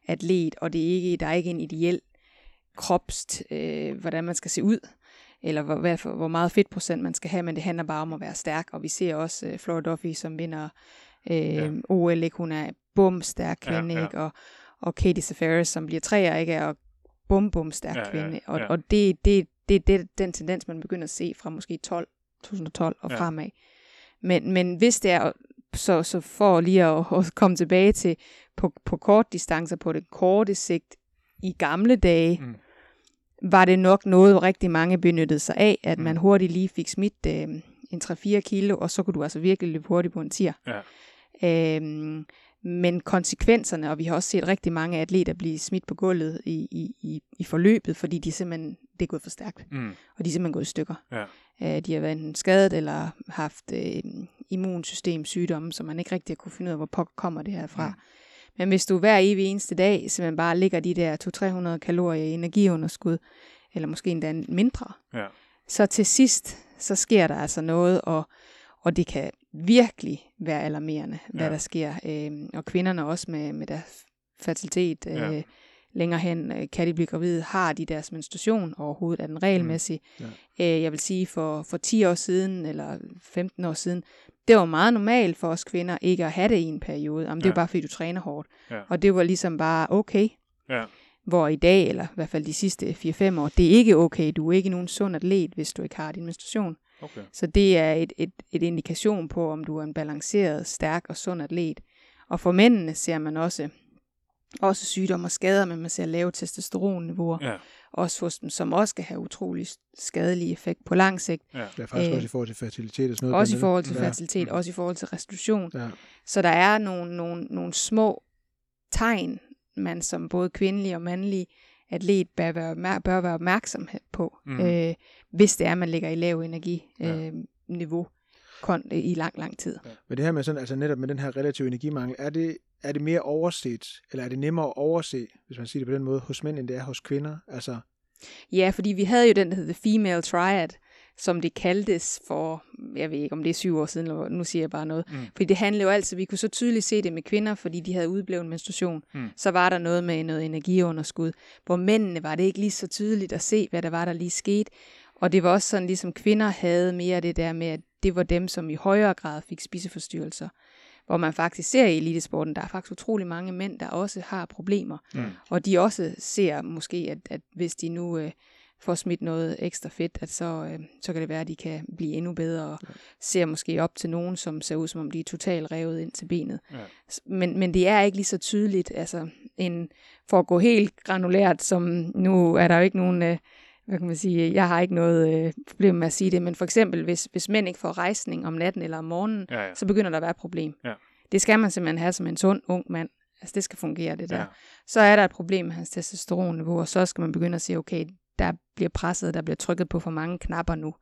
atlet, og det er ikke, der er ikke en ideel kropst, øh, hvordan man skal se ud, eller hvor, hvad for, hvor meget fedtprocent man skal have, men det handler bare om at være stærk, og vi ser også øh, Flora Duffy, som vinder øh,
Ja.
ja. OL, ikke? hun er bum stærk
Ja,
kvinde,
ja.
ikke? Og, og Katie Safaris, som bliver træer, ikke? er bum bum stærk
Ja, ja,
kvinde, og,
ja.
og det, det, det, det er den tendens, man begynder at se fra måske 12, 2012 og
Ja.
ja. fremad. Men, men hvis det er, så, så for lige at, at komme tilbage til på, på kort distancer, på det korte sigt, i gamle dage,
Mm.
var det nok noget, rigtig mange benyttede sig af, at
mm.
man hurtigt lige fik smidt øh, en 3-4 kilo, og så kunne du altså virkelig løbe hurtigt på en tier.
Ja.
Øhm, men konsekvenserne, og vi har også set rigtig mange atleter blive smidt på gulvet i, i, i, i forløbet, fordi de simpelthen, det er gået for stærkt,
Mm.
og de er simpelthen gået i stykker.
Ja.
Øh, de har været enten skadet eller haft øh, immunsystemsygdomme, som man ikke rigtig kunne finde ud af, hvor pokker kommer det her fra.
Mm.
Men hvis du hver evig eneste dag simpelthen bare ligger de der 200-300 kalorier i energiunderskud, eller måske endda mindre,
Ja.
så til sidst, så sker der altså noget, og, og det kan virkelig være alarmerende, hvad
Ja.
der sker. Øhm, og kvinderne også med, med deres fertilitet øh,
Ja.
længere hen, øh, kan de blive gravide, har de deres menstruation overhovedet, er den regelmæssig.
Ja.
Øh, jeg vil sige, for, for 10 år siden, eller 15 år siden, det var meget normalt for os kvinder ikke at have det i en periode. Jamen, det er
Ja.
jo bare, fordi du træner hårdt.
Ja.
Og det var ligesom bare okay.
Ja.
Hvor i dag, eller i hvert fald de sidste 4-5 år, det er ikke okay. Du er ikke nogen sund atlet, hvis du ikke har din menstruation.
Okay.
Så det er et, et, et indikation på, om du er en balanceret, stærk og sund atlet. Og for mændene ser man også, også sygdomme og skader, men man ser lave testosteronniveauer,
Ja.
også hos dem, som også kan have utrolig skadelig effekt på lang sigt.
Ja.
Det er faktisk
Øh,
også i forhold til fertilitet og sådan noget.
Også i forhold til
andet.
fertilitet, også i forhold til restitution.
Ja.
Så der er nogle, nogle, nogle små tegn, man som både kvindelig og mandlig atlet bør være, bør være opmærksom på,
Mm.
øh, hvis det er, man ligger i lav energi
Ja.
øh, niveau kon- i lang, lang tid.
Men det her med sådan, altså netop med den her relative energimangel, er det, er det mere overset, eller er det nemmere at overse, hvis man siger det på den måde, hos mænd, end det er hos kvinder? Altså,
Ja, fordi vi havde jo den, der hed The Female Triad, som det kaldtes for, jeg ved ikke om det er syv år siden, eller nu siger jeg bare noget.
Mm.
Fordi det handlede jo altid, vi kunne så tydeligt se det med kvinder, fordi de havde udblevet menstruation.
Mm.
Så var der noget med noget energiunderskud. Hvor mændene var det ikke lige så tydeligt at se, hvad der var, der lige skete. Og det var også sådan, ligesom kvinder havde mere det der med, at det var dem, som i højere grad fik spiseforstyrrelser. Hvor man faktisk ser i elitesporten, der er faktisk utrolig mange mænd, der også har problemer.
Mm.
Og de også ser måske, at, at hvis de nu øh, får smidt noget ekstra fedt, at så, øh, så kan det være, at de kan blive endnu bedre, og ser måske op til nogen, som ser ud som om de er totalt revet ind til benet.
Ja.
Men, men det er ikke lige så tydeligt, altså en, for at gå helt granulært, som nu er der jo ikke nogen, øh, hvad kan man sige, jeg har ikke noget øh, problem med at sige det, men for eksempel, hvis, hvis mænd ikke får rejsning om natten eller om morgenen,
Ja, ja.
så begynder der at være et problem.
Ja.
Det skal man simpelthen have som en sund ung mand. Altså det skal fungere det der
Ja.
så er der et problem med hans testosteronniveau, og så skal man begynde at sige, okay, der bliver presset, der bliver trykket på for mange knapper nu,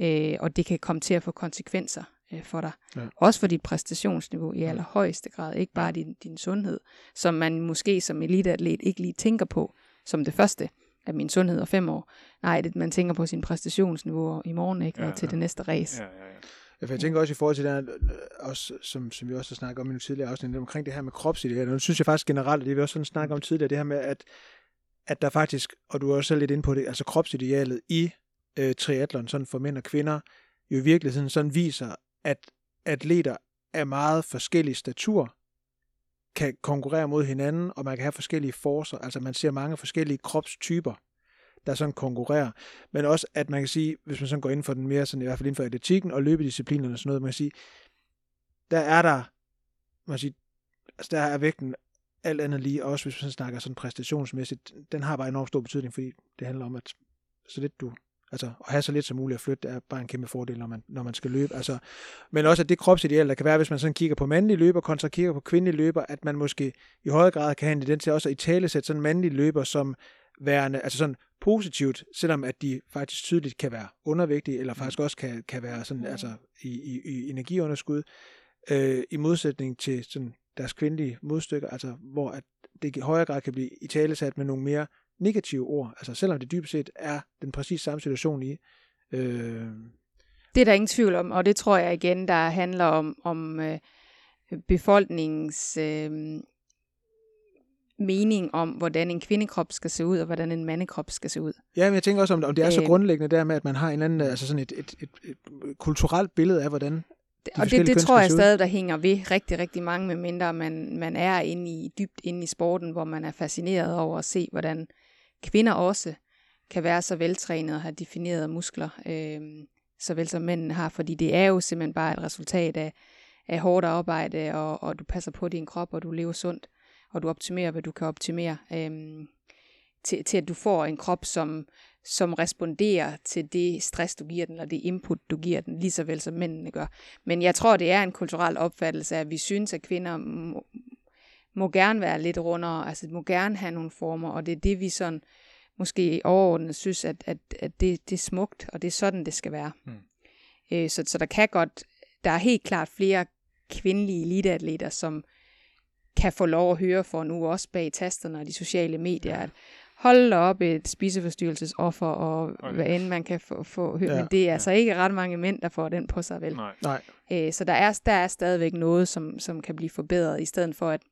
øh, og det kan komme til at få konsekvenser øh, for dig.
Ja.
Også for dit præstationsniveau i allerhøjeste grad, ikke bare din, din sundhed, som man måske som eliteatlet ikke lige tænker på som det første af min sundhed og fem år. Nej, det, man tænker på sin præstationsniveau i morgen, ikke?
Ja,
og til
ja.
det næste race.
Ja, ja, ja.
Ja, jeg tænker også i forhold til det her, øh, også, som, som vi også har snakket om i nogle tidligere afsnit, omkring det her med kropsidealer. Nu synes jeg faktisk generelt, og det vi også sådan snakket om tidligere, det her med, at, at der faktisk, og du er også lidt inde på det, altså kropsidealet i øh, triathlon, sådan for mænd og kvinder, jo i virkeligheden sådan viser, at atleter af meget forskellig statur kan konkurrere mod hinanden, og man kan have forskellige forcer, altså man ser mange forskellige kropstyper, der sådan konkurrerer, men også at man kan sige, hvis man sådan går ind for den mere sådan, i hvert fald inden for atletikken og løbedisciplinerne og sådan noget, man kan sige, der er der, man kan sige, altså der er vægten alt andet lige, også hvis man snakker sådan præstationsmæssigt, den har bare enormt stor betydning, fordi det handler om, at så lidt du, altså at have så lidt som muligt at flytte, er bare en kæmpe fordel, når man, når man skal løbe. Altså, men også at det kropsideal, der kan være, hvis man sådan kigger på mandlige løber, kontra kigger på kvindelige løber, at man måske i højere grad kan have en tendens til også at i tale sætte sådan mandlige løber som værende, altså sådan positivt, selvom at de faktisk tydeligt kan være undervægtige, eller faktisk også kan, kan være sådan, altså i, i, i energiunderskud, øh, i modsætning til sådan deres kvindelige modstykker, altså hvor at det i højere grad kan blive i talesat med nogle mere negative ord, altså selvom det dybest set er den præcis samme situation i. Øh,
Det er der ingen tvivl om, og det tror jeg igen, der handler om, om øh, befolkningens øh, mening om, hvordan en kvindekrop skal se ud, og hvordan en mandekrop skal se ud.
ja, men jeg tænker også, om, om det er så
Øh.
grundlæggende der med, at man har en anden, altså sådan et, et, et, et kulturelt billede af, hvordan
og det, det tror jeg stadig, der hænger ved rigtig, rigtig mange, medmindre man, man er inde i, dybt inde i sporten, hvor man er fascineret over at se, hvordan kvinder også kan være så veltrænede og have definerede muskler, øh, såvel som mændene har, fordi det er jo simpelthen bare et resultat af, af hårdt arbejde, og, og du passer på din krop, og du lever sundt, og du optimerer, hvad du kan optimere, øh, til, til at du får en krop, som, som responderer til det stress, du giver den, eller det input, du giver den, lige så vel som mændene gør. Men jeg tror, det er en kulturel opfattelse, at vi synes, at kvinder må, må gerne være lidt rundere, altså må gerne have nogle former, og det er det, vi sådan måske overordnet synes, at, at, at det, det er smukt, og det er sådan, det skal være.
Mm.
Øh, så, så der kan godt, der er helt klart flere kvindelige eliteatleter, som kan få lov at høre for nu også bag tasterne og de sociale medier, at hold da op et spiseforstyrrelsesoffer, og
Okay.
hvad end man kan få, få høre.
Ja.
Men det er altså ikke ret mange mænd, der får den på sig, vel?
Nej.
Nej,
Øh, så der er, der er stadigvæk noget, som, som kan blive forbedret, i stedet for at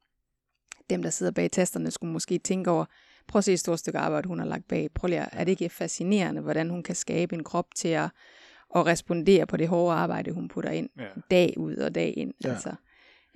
dem, der sidder bag tasterne, skulle måske tænke over, prøv at se et stort stykke arbejde, hun har lagt bag. Prøv lige, at- er det ikke fascinerende, hvordan hun kan skabe en krop til at, at respondere på det hårde arbejde, hun putter ind
Ja.
dag ud og dag ind.
Ja.
Altså.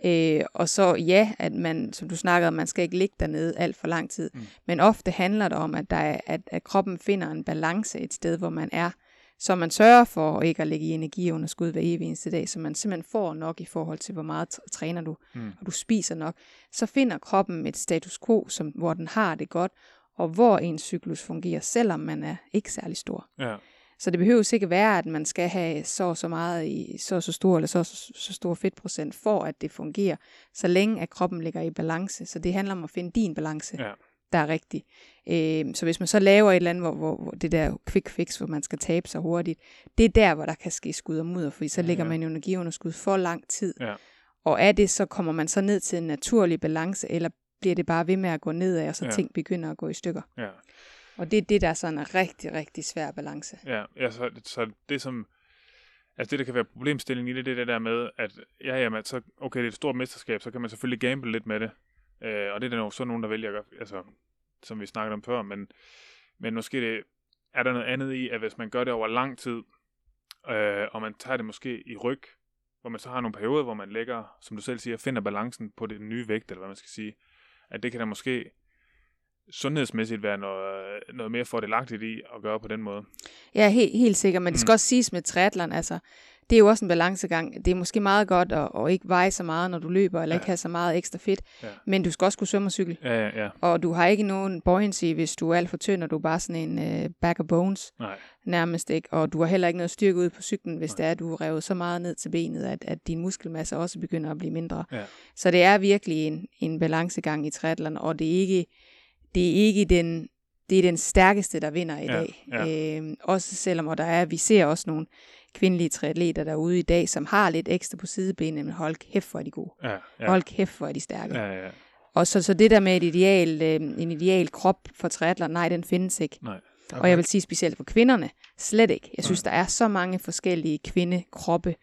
Øh, og så ja, at man, som du snakkede om, man skal ikke ligge dernede alt for lang tid.
Mm.
Men ofte handler det om, at, der er, at, at kroppen finder en balance et sted, hvor man er, så man sørger for ikke at lægge i energiunderskud hver evig eneste dag, så man simpelthen får nok i forhold til, hvor meget træner du,
Mm.
og du spiser nok. Så finder kroppen et status quo, som, hvor den har det godt, og hvor en cyklus fungerer, selvom man er ikke særlig stor.
Ja.
Så det behøver ikke være, at man skal have så og så meget i så og så stor eller så og så, så stor fedtprocent for at det fungerer, så længe at kroppen ligger i balance. Så det handler om at finde din balance,
Ja.
der er rigtig. Øh, så hvis man så laver et eller andet, hvor, hvor, hvor det der quick fix, hvor man skal tabe sig hurtigt, det er der, hvor der kan ske skud og mudder, fordi så ligger
ja.
man i energiunderskud for lang tid.
Ja.
Og er det, så kommer man så ned til en naturlig balance, eller bliver det bare ved med at gå nedad, og så
Ja.
ting begynder at gå i stykker.
Ja.
Og det er det, der er sådan en rigtig, rigtig svær balance.
Ja, ja så, så det som... Altså det, der kan være problemstillingen i det, det er det der med, at ja, jamen, så, okay, det er et stort mesterskab, så kan man selvfølgelig gamble lidt med det. Øh, og det er der jo så nogen, der vælger at gøre, altså, som vi snakkede om før, men, men måske det, er der noget andet i, at hvis man gør det over lang tid, øh, og man tager det måske i ryg, hvor man så har nogle perioder, hvor man lægger, som du selv siger, finder balancen på det nye vægt, eller hvad man skal sige, at det kan der måske sundhedsmæssigt være noget, noget mere fordelagtigt i at gøre på den måde.
Ja, helt, helt sikkert, men det skal
Mm.
også siges med triathlon, altså, det er jo også en balancegang. Det er måske meget godt at, at ikke veje så meget, når du løber, eller
Ja.
ikke have så meget ekstra fedt,
Ja.
men du skal også kunne svømme og cykle.
Ja, ja, ja.
Og du har ikke nogen buoyancy, hvis du er alt for tynd, og du er bare sådan en uh, bag of bones,
Nej.
nærmest ikke. Og du har heller ikke noget styrke ud på cyklen, hvis det er, at du revet så meget ned til benet, at, at din muskelmasse også begynder at blive mindre.
Ja.
Så det er virkelig en, en balancegang i triathlon, og det er ikke, det er ikke den, det er den stærkeste, der vinder i
Ja,
dag.
ja.
Øhm, også selvom, og der er, vi ser også nogle kvindelige triatleter derude i dag, som har lidt ekstra på sidebenene, men hold kæft, hvor er de gode.
Ja,
Ja. Hold kæft, hvor er de stærke. Ja.
Ja.
Og så, så det der med et ideal, øh, en ideal krop for triathlon, nej, den findes ikke.
Nej.
okay.
Og jeg vil sige specielt for kvinderne, slet ikke. Jeg synes, der er så mange forskellige kvindekroppe,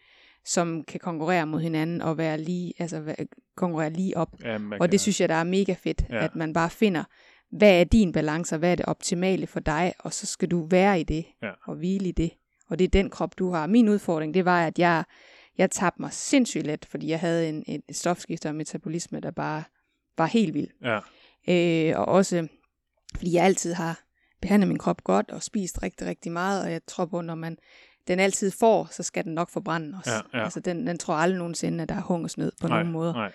som kan konkurrere mod hinanden og være lige, altså være- konkurrere lige op.
Ja,
Og
kan-
det synes jeg, der er mega fedt,
ja.
at man bare finder, hvad er din balance, og hvad er det optimale for dig, og så skal du være i det,
Ja.
og hvile i det. Og det er den krop, du har. Min udfordring, det var, at jeg, jeg tabte mig sindssygt let, fordi jeg havde en, en stofskifter og metabolisme, der bare var helt vild.
Ja,
Øh, og også, fordi jeg altid har behandlet min krop godt, og spist rigtig, rigtig meget, og jeg tror på, når man den altid får, så skal den nok forbrænde også.
Ja, ja.
Altså, den, den tror aldrig nogensinde, at der er hungersnød på
nej,
nogen måder.
Nej.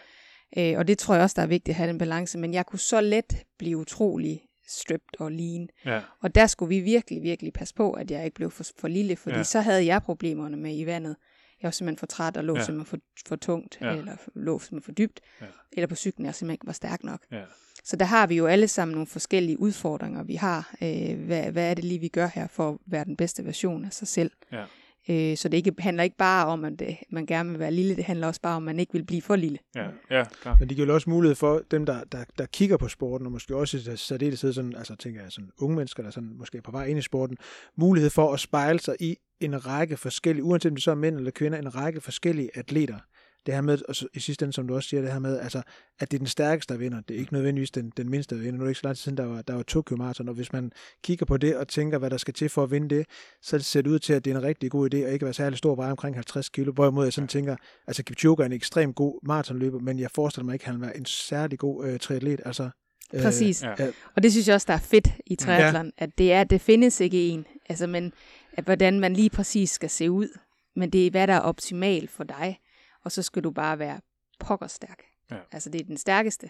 Øh, og det tror jeg også, der er vigtigt at have den balance. Men jeg kunne så let blive utrolig stripped og lean.
Ja,
Og der skulle vi virkelig, virkelig passe på, at jeg ikke blev for, for lille, fordi
Ja.
så havde jeg problemerne med i vandet. Jeg var simpelthen for træt og lå
Ja.
simpelthen for, for tungt,
ja.
eller lå simpelthen for dybt,
Ja.
eller på cyklen, jeg simpelthen ikke var stærk nok.
ja.
Så der har vi jo alle sammen nogle forskellige udfordringer, vi har. Øh, hvad, hvad er det lige, vi gør her for at være den bedste version af sig selv?
Ja.
Øh, så det ikke, handler ikke bare om, at det, man gerne vil være lille, det handler også bare om, at man ikke vil blive for lille.
Ja, ja klart.
Men det giver jo også mulighed for dem, der, der, der kigger på sporten, og måske også i særdeleshed sådan, altså tænker jeg sådan unge mennesker, der sådan måske er på vej ind i sporten, mulighed for at spejle sig i en række forskellige, uanset om det så er mænd eller kvinder, en række forskellige atleter. Det her med, og så i sidste ende, som du også siger, det her med, altså, at det er den stærkeste, der vinder. Det er ikke nødvendigvis den, den mindste, der vinder. Nu er det ikke så lang tid siden, der var, der var Tokyo Marathon, og hvis man kigger på det og tænker, hvad der skal til for at vinde det, så ser det ud til, at det er en rigtig god idé, at ikke være særlig stor veje omkring 50 kilo, hvorimod jeg sådan tænker, altså Kipchoge er en ekstremt god maratonløber, men jeg forestiller mig ikke, at han være en særlig god øh, triatlet. Altså, øh,
Præcis.
ja.
ja.
Og det synes jeg også, der er fedt i triathlon, ja. at det er, det findes ikke en. Altså, men at hvordan man lige præcis skal se ud. Men det er, hvad der er optimalt for dig. Og så skal du bare være pokkerstærk.
Ja.
Altså, det er den stærkeste.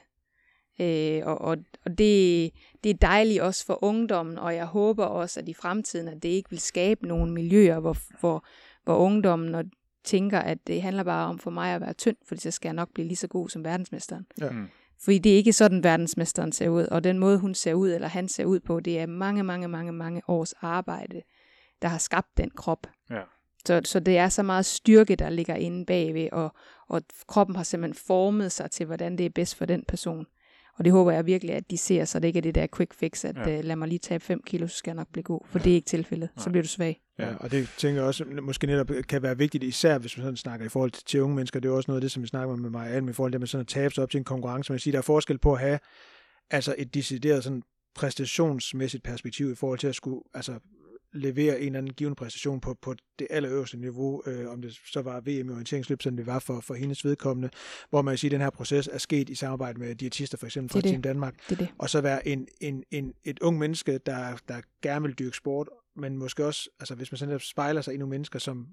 Øh, og og, og det, det er dejligt også for ungdommen, og jeg håber også, at i fremtiden, at det ikke vil skabe nogle miljøer, hvor, hvor, hvor ungdommen og tænker, at det handler bare om for mig at være tynd, fordi så skal jeg nok blive lige så god som verdensmesteren.
Ja.
Mm.
Fordi det er ikke sådan, verdensmesteren ser ud, og den måde, hun ser ud, eller han ser ud på, det er mange, mange, mange, mange års arbejde, der har skabt den krop.
Ja.
Så, så det er så meget styrke, der ligger inde bagved, og, og kroppen har simpelthen formet sig til, hvordan det er bedst for den person. Og det håber jeg virkelig, at de ser, så det ikke er det der quick fix, at
Ja.
ja. uh, lad mig lige tabe 5 kilo, så skal jeg nok blive god. For det er ikke tilfældet. Så
Nej.
bliver du svag.
Ja, og det tænker jeg også måske netop kan være vigtigt, især hvis man sådan snakker i forhold til, til unge mennesker. Det er jo også noget af det, som vi snakker med mig Alm, i forhold til det med sådan at tabe sig op til en konkurrence. Man siger, der er forskel på at have altså et decideret sådan præstationsmæssigt perspektiv i forhold til at skulle altså, levere en eller anden given præstation på, på det allerøverste niveau, øh, om det så var VM i orienteringsløb, som det var for, for hendes vedkommende, hvor man kan sige, at den her proces er sket i samarbejde med diætister, for eksempel fra
Det.
Team Danmark,
Det det.
og så være en, en, en, et ung menneske, der, der gerne vil dyrke sport, men måske også, altså hvis man sådan spejler sig i nogle mennesker, som,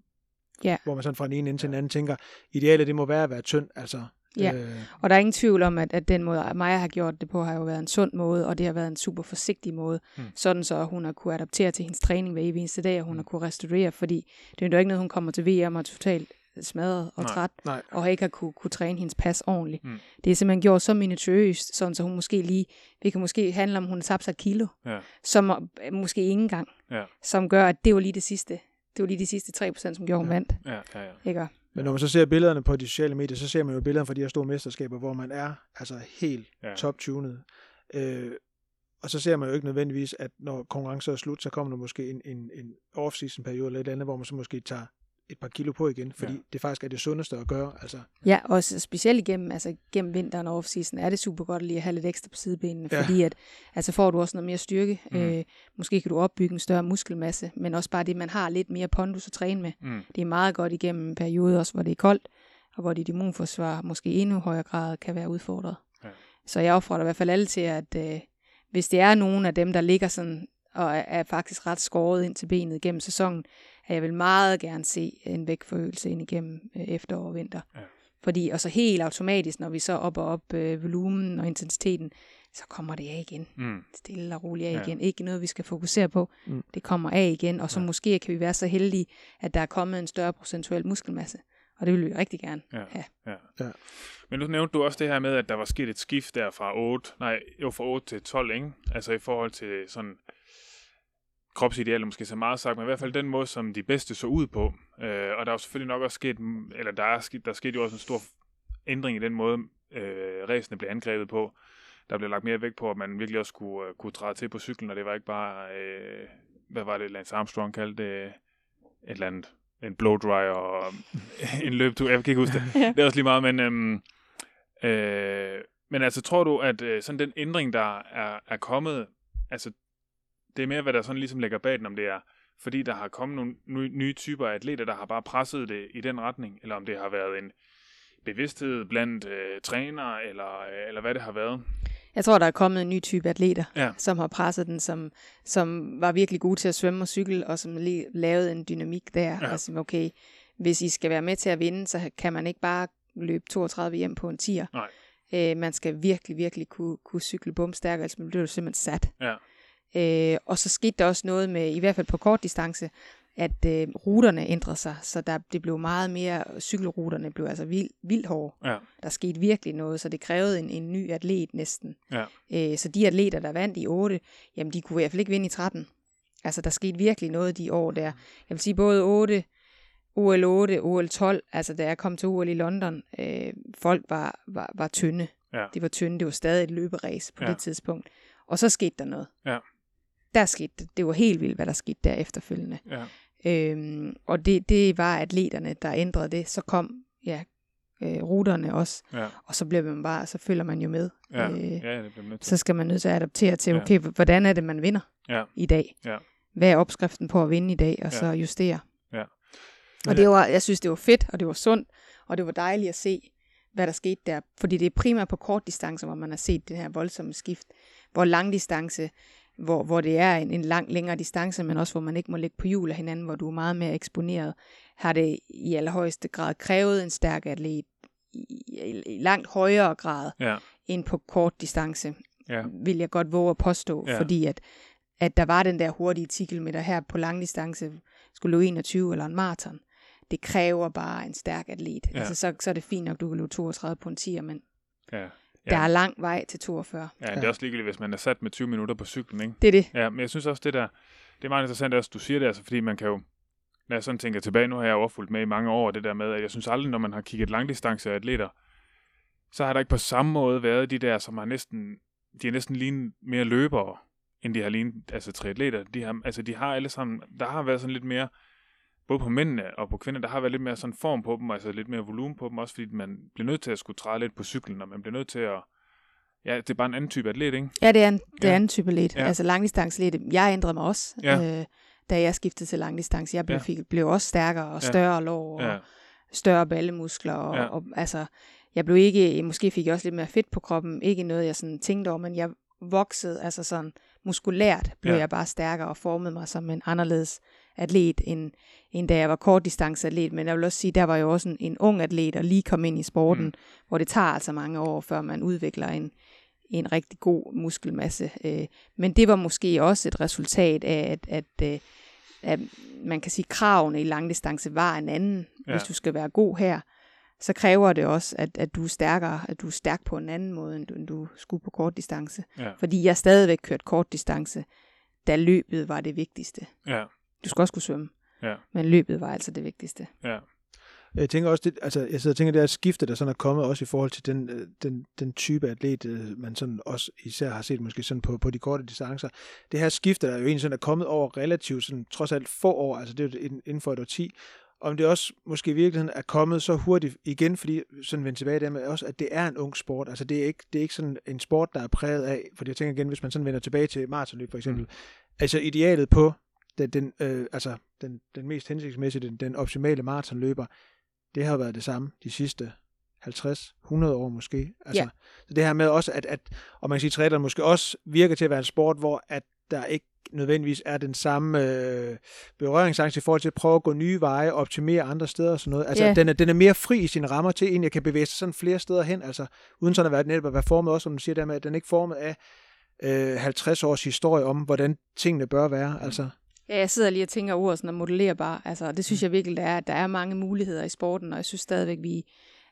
Ja.
hvor man sådan fra den ene ende til den anden tænker, idealet det må være at være tynd, altså.
Ja.
Øh,
Og der er ingen tvivl om, at, at den måde, Maja har gjort det på, har jo været en sund måde, og det har været en super forsigtig måde.
Mm.
Sådan så hun har kunne adaptere til hendes træning hver evig eneste dag, og hun
Mm.
har kunne restaurere, fordi det er jo ikke noget, hun kommer til VM og er totalt smadret og
Nej.
træt,
nej,
og ikke har kunne, kunne træne hendes pas ordentligt.
Mm.
Det er simpelthen gjort så minutiøst, sådan så hun måske lige, det kan måske handle om, hun har tabt sig et kilo,
Ja.
som måske ikke engang,
Ja.
som gør, at det var lige det sidste. Det var lige de sidste 3%, som gjorde, hun
Ja.
vandt.
Ja, ja, ja.
Ikke?
Men når man så ser billederne på de sociale medier, så ser man jo billederne fra de her store mesterskaber, hvor man er altså helt
Ja.
top-tunet. Øh, og så ser man jo ikke nødvendigvis, at når konkurrencen er slut, så kommer der måske en, en, en off-season periode eller et andet, hvor man så måske tager et par kilo på igen, fordi
Ja.
det faktisk er det sundeste at gøre. Altså,
Ja, og specielt igennem, altså gennem vinteren og off-season er det super godt lige at have lidt ekstra på sidebenene,
Ja.
fordi at, altså får du også noget mere styrke.
Mm.
Øh, måske kan du opbygge en større muskelmasse, men også bare det, man har lidt mere pondus at træne med.
Mm.
Det er meget godt igennem en periode også, hvor det er koldt, og hvor dit immunforsvar måske i endnu højere grad kan være udfordret.
Ja.
Så jeg opfordrer i hvert fald alle til, at øh, hvis det er nogen af dem, der ligger sådan og er, er faktisk ret skåret ind til benet gennem sæsonen, at jeg vil meget gerne se en vægtforøgelse ind igennem øh, efterår og vinter.
Ja.
Fordi, og så helt automatisk, når vi så op og op øh, volumen og intensiteten, så kommer det af igen.
Mm.
Stille og roligt af
Ja.
igen. Ikke noget, vi skal fokusere på.
Mm.
Det kommer af igen, og så
ja.
måske kan vi være så heldige, at der er kommet en større procentuel muskelmasse. Og det vil vi rigtig gerne
Ja.
have.
Ja.
Ja.
Men nu nævnte du også det her med, at der var sket et skift der fra 8, nej, jo fra 8 til 12, ikke? Altså i forhold til sådan kropsidealer måske så meget sagt, men i hvert fald den måde, som de bedste så ud på. Øh, og der er jo selvfølgelig nok også sket, eller der er sket, der skete jo også en stor ændring i den måde, øh, ræsene blev angrebet på. Der blev lagt mere vægt på, at man virkelig også kunne, øh, kunne træde til på cyklen, og det var ikke bare, øh, hvad var det, Lance Armstrong kaldte det, et eller andet, en blow dry og en løbetur, jeg kan ikke huske det. Det er også lige meget, men, øhm, øh, men altså, tror du, at øh, sådan den ændring, der er, er kommet, altså, det er mere, hvad der sådan ligesom lægger bag den, om det er, fordi der har kommet nogle nye, nye typer af atleter, der har bare presset det i den retning, eller om det har været en bevidsthed blandt øh, trænere, eller, øh, eller hvad det har været.
Jeg tror, der er kommet en ny type atleter,
Ja.
som har presset den, som, som var virkelig gode til at svømme og cykle, og som lige lavede en dynamik der.
Ja.
Ja. Altså, okay, hvis I skal være med til at vinde, så kan man ikke bare løbe 32 hjem på en tier.
Nej.
Øh, man skal virkelig, virkelig kunne, kunne cykle bumstærk, ellers bliver du simpelthen sat.
Ja.
Øh, og så skete der også noget med, i hvert fald på kort distance, at øh, ruterne ændrede sig, så der, det blev meget mere, cykelruterne blev altså vild, vildt hårde.
Ja.
Der skete virkelig noget, så det krævede en, en ny atlet næsten.
Ja.
Øh, så de atleter, der vandt i 8, jamen de kunne i hvert fald ikke vinde i 13. Altså der skete virkelig noget de år der. Jeg vil sige både 8, OL 8, OL 12, altså da jeg kom til OL i London, øh, folk var, var, var tynde.
Ja.
De var tynde, det var stadig et løberæs på
ja.
det tidspunkt. Og så skete der noget.
Ja.
Der skete det. Det var helt vildt, hvad der skete der efterfølgende.
Ja.
Øhm, og det, det var atleterne, der ændrede det. Så kom ja, øh, ruterne også,
Ja.
og så bliver man bare, så følger man jo med.
Ja.
Øh,
ja, det bliver
så skal man nødt til at adaptere til,
Ja.
okay, h- hvordan er det, man vinder
Ja.
i dag?
Ja.
Hvad er opskriften på at vinde i dag, og
Ja.
så justere?
Ja.
Og det var, jeg synes, det var fedt, og det var sundt, og det var dejligt at se, hvad der skete der. Fordi det er primært på kort distance, hvor man har set det her voldsomme skift. Hvor lang distance, hvor, hvor det er en, en lang, længere distance, men også hvor man ikke må ligge på hjul af hinanden, hvor du er meget mere eksponeret, har det i allerhøjeste grad krævet en stærk atlet i, i, i langt højere grad
Ja.
end på kort distance,
Ja.
vil jeg godt våge at påstå,
Ja.
fordi at, at der var den der hurtige 10 km her på lang distance, skulle løbe 21 eller en maraton. Det kræver bare en stærk atlet.
Ja.
Altså, så, så er det fint nok, du kan løbe 32 på en 10'er, men
ja.
Ja. der er lang vej til 42.
Ja, det er også ligegyldigt, hvis man er sat med 20 minutter på cyklen, ikke?
Det er det.
Ja, men jeg synes også, det der, det er meget interessant, også, du siger det, altså, fordi man kan jo, når jeg sådan tænker tilbage, nu har jeg overfulgt med i mange år, det der med, at jeg synes aldrig, når man har kigget langdistanceatleter, så har der ikke på samme måde været de der, som har næsten, de har næsten lignet mere løbere, end de har lignet, altså triatleter. De har, altså de har alle sammen, der har været sådan lidt mere, både på mændene og på kvinder, der har været lidt mere sådan form på dem, altså lidt mere volumen på dem, også fordi man bliver nødt til at skulle træde lidt på cyklen, og man bliver nødt til at, ja, det er bare en anden type atlet, ikke?
Ja, det er en, det
Ja.
er en type let.
Ja.
Ja. Altså langdistancelet. Jeg ændrede mig også,
Ja.
øh, da jeg skiftede til langdistance. Jeg blev,
Ja.
ja. fik, blev også stærkere og
Ja.
større lår og
Ja,
større ballemuskler. Og,
Ja.
ja. og, altså, jeg blev ikke, måske fik jeg også lidt mere fedt på kroppen. Ikke noget, jeg sådan tænkte over, men jeg voksede, altså sådan muskulært blev
Ja.
ja. jeg bare stærkere og formede mig som en anderledes atlet, end, end da jeg var kortdistanceatlet. Men jeg vil også sige, der var jo også en, en ung atlet, og lige kom ind i sporten,
Mm.
hvor det tager altså mange år, før man udvikler en, en rigtig god muskelmasse. Øh, Men det var måske også et resultat af, at, at, øh, at man kan sige, at kravene i langdistance var en anden.
Ja.
Hvis du skal være god her, så kræver det også, at, at du er stærkere, at du er stærk på en anden måde, end du, end du skulle på kort distance.
ja,
Fordi jeg stadigvæk kørte kort distance, da løbet var det vigtigste.
ja,
Du skal også kunne svømme,
ja,
men løbet var altså det vigtigste.
ja.
Jeg tænker også, det, altså, jeg sidder og tænker, det er skifte, der sådan er kommet også i forhold til den, øh, den, den type atlet, øh, man sådan også især har set måske sådan på, på de korte distancer. Det her skifte, der er jo egentlig sådan er kommet over relativt sådan, trods alt få år, altså det er jo inden- for et årti, om det også måske i virkeligheden er kommet så hurtigt igen, fordi sådan vende tilbage der med også, at det er en ung sport. Altså det er ikke, det er ikke sådan en sport, der er præget af, fordi jeg tænker igen, hvis man sådan vender tilbage til maratonløb for eksempel, mm. altså idealet på den, den, øh, altså den, den mest hensigtsmæssige, den, den optimale maratonløber, det har været det samme de sidste 50, 100 år måske. Altså,
Ja.
Så det her med også, at, at og man kan sige, triathlon måske også virker til at være en sport, hvor at der ikke nødvendigvis er den samme øh, berøringsangst i forhold til at prøve at gå nye veje, optimere andre steder og sådan noget. Altså,
Ja.
den, er, den er mere fri i sine rammer til, egentlig at kan bevæge sig sådan flere steder hen, altså uden sådan at være, netop at være formet også, som du siger der med, at den er ikke formet af øh, 50 års historie om, hvordan tingene bør være. Altså,
Ja, jeg sidder lige og tænker ordet sådan er modellerbar. Altså, det synes jeg virkelig, der er, at der er mange muligheder i sporten, og jeg synes stadigvæk, vi,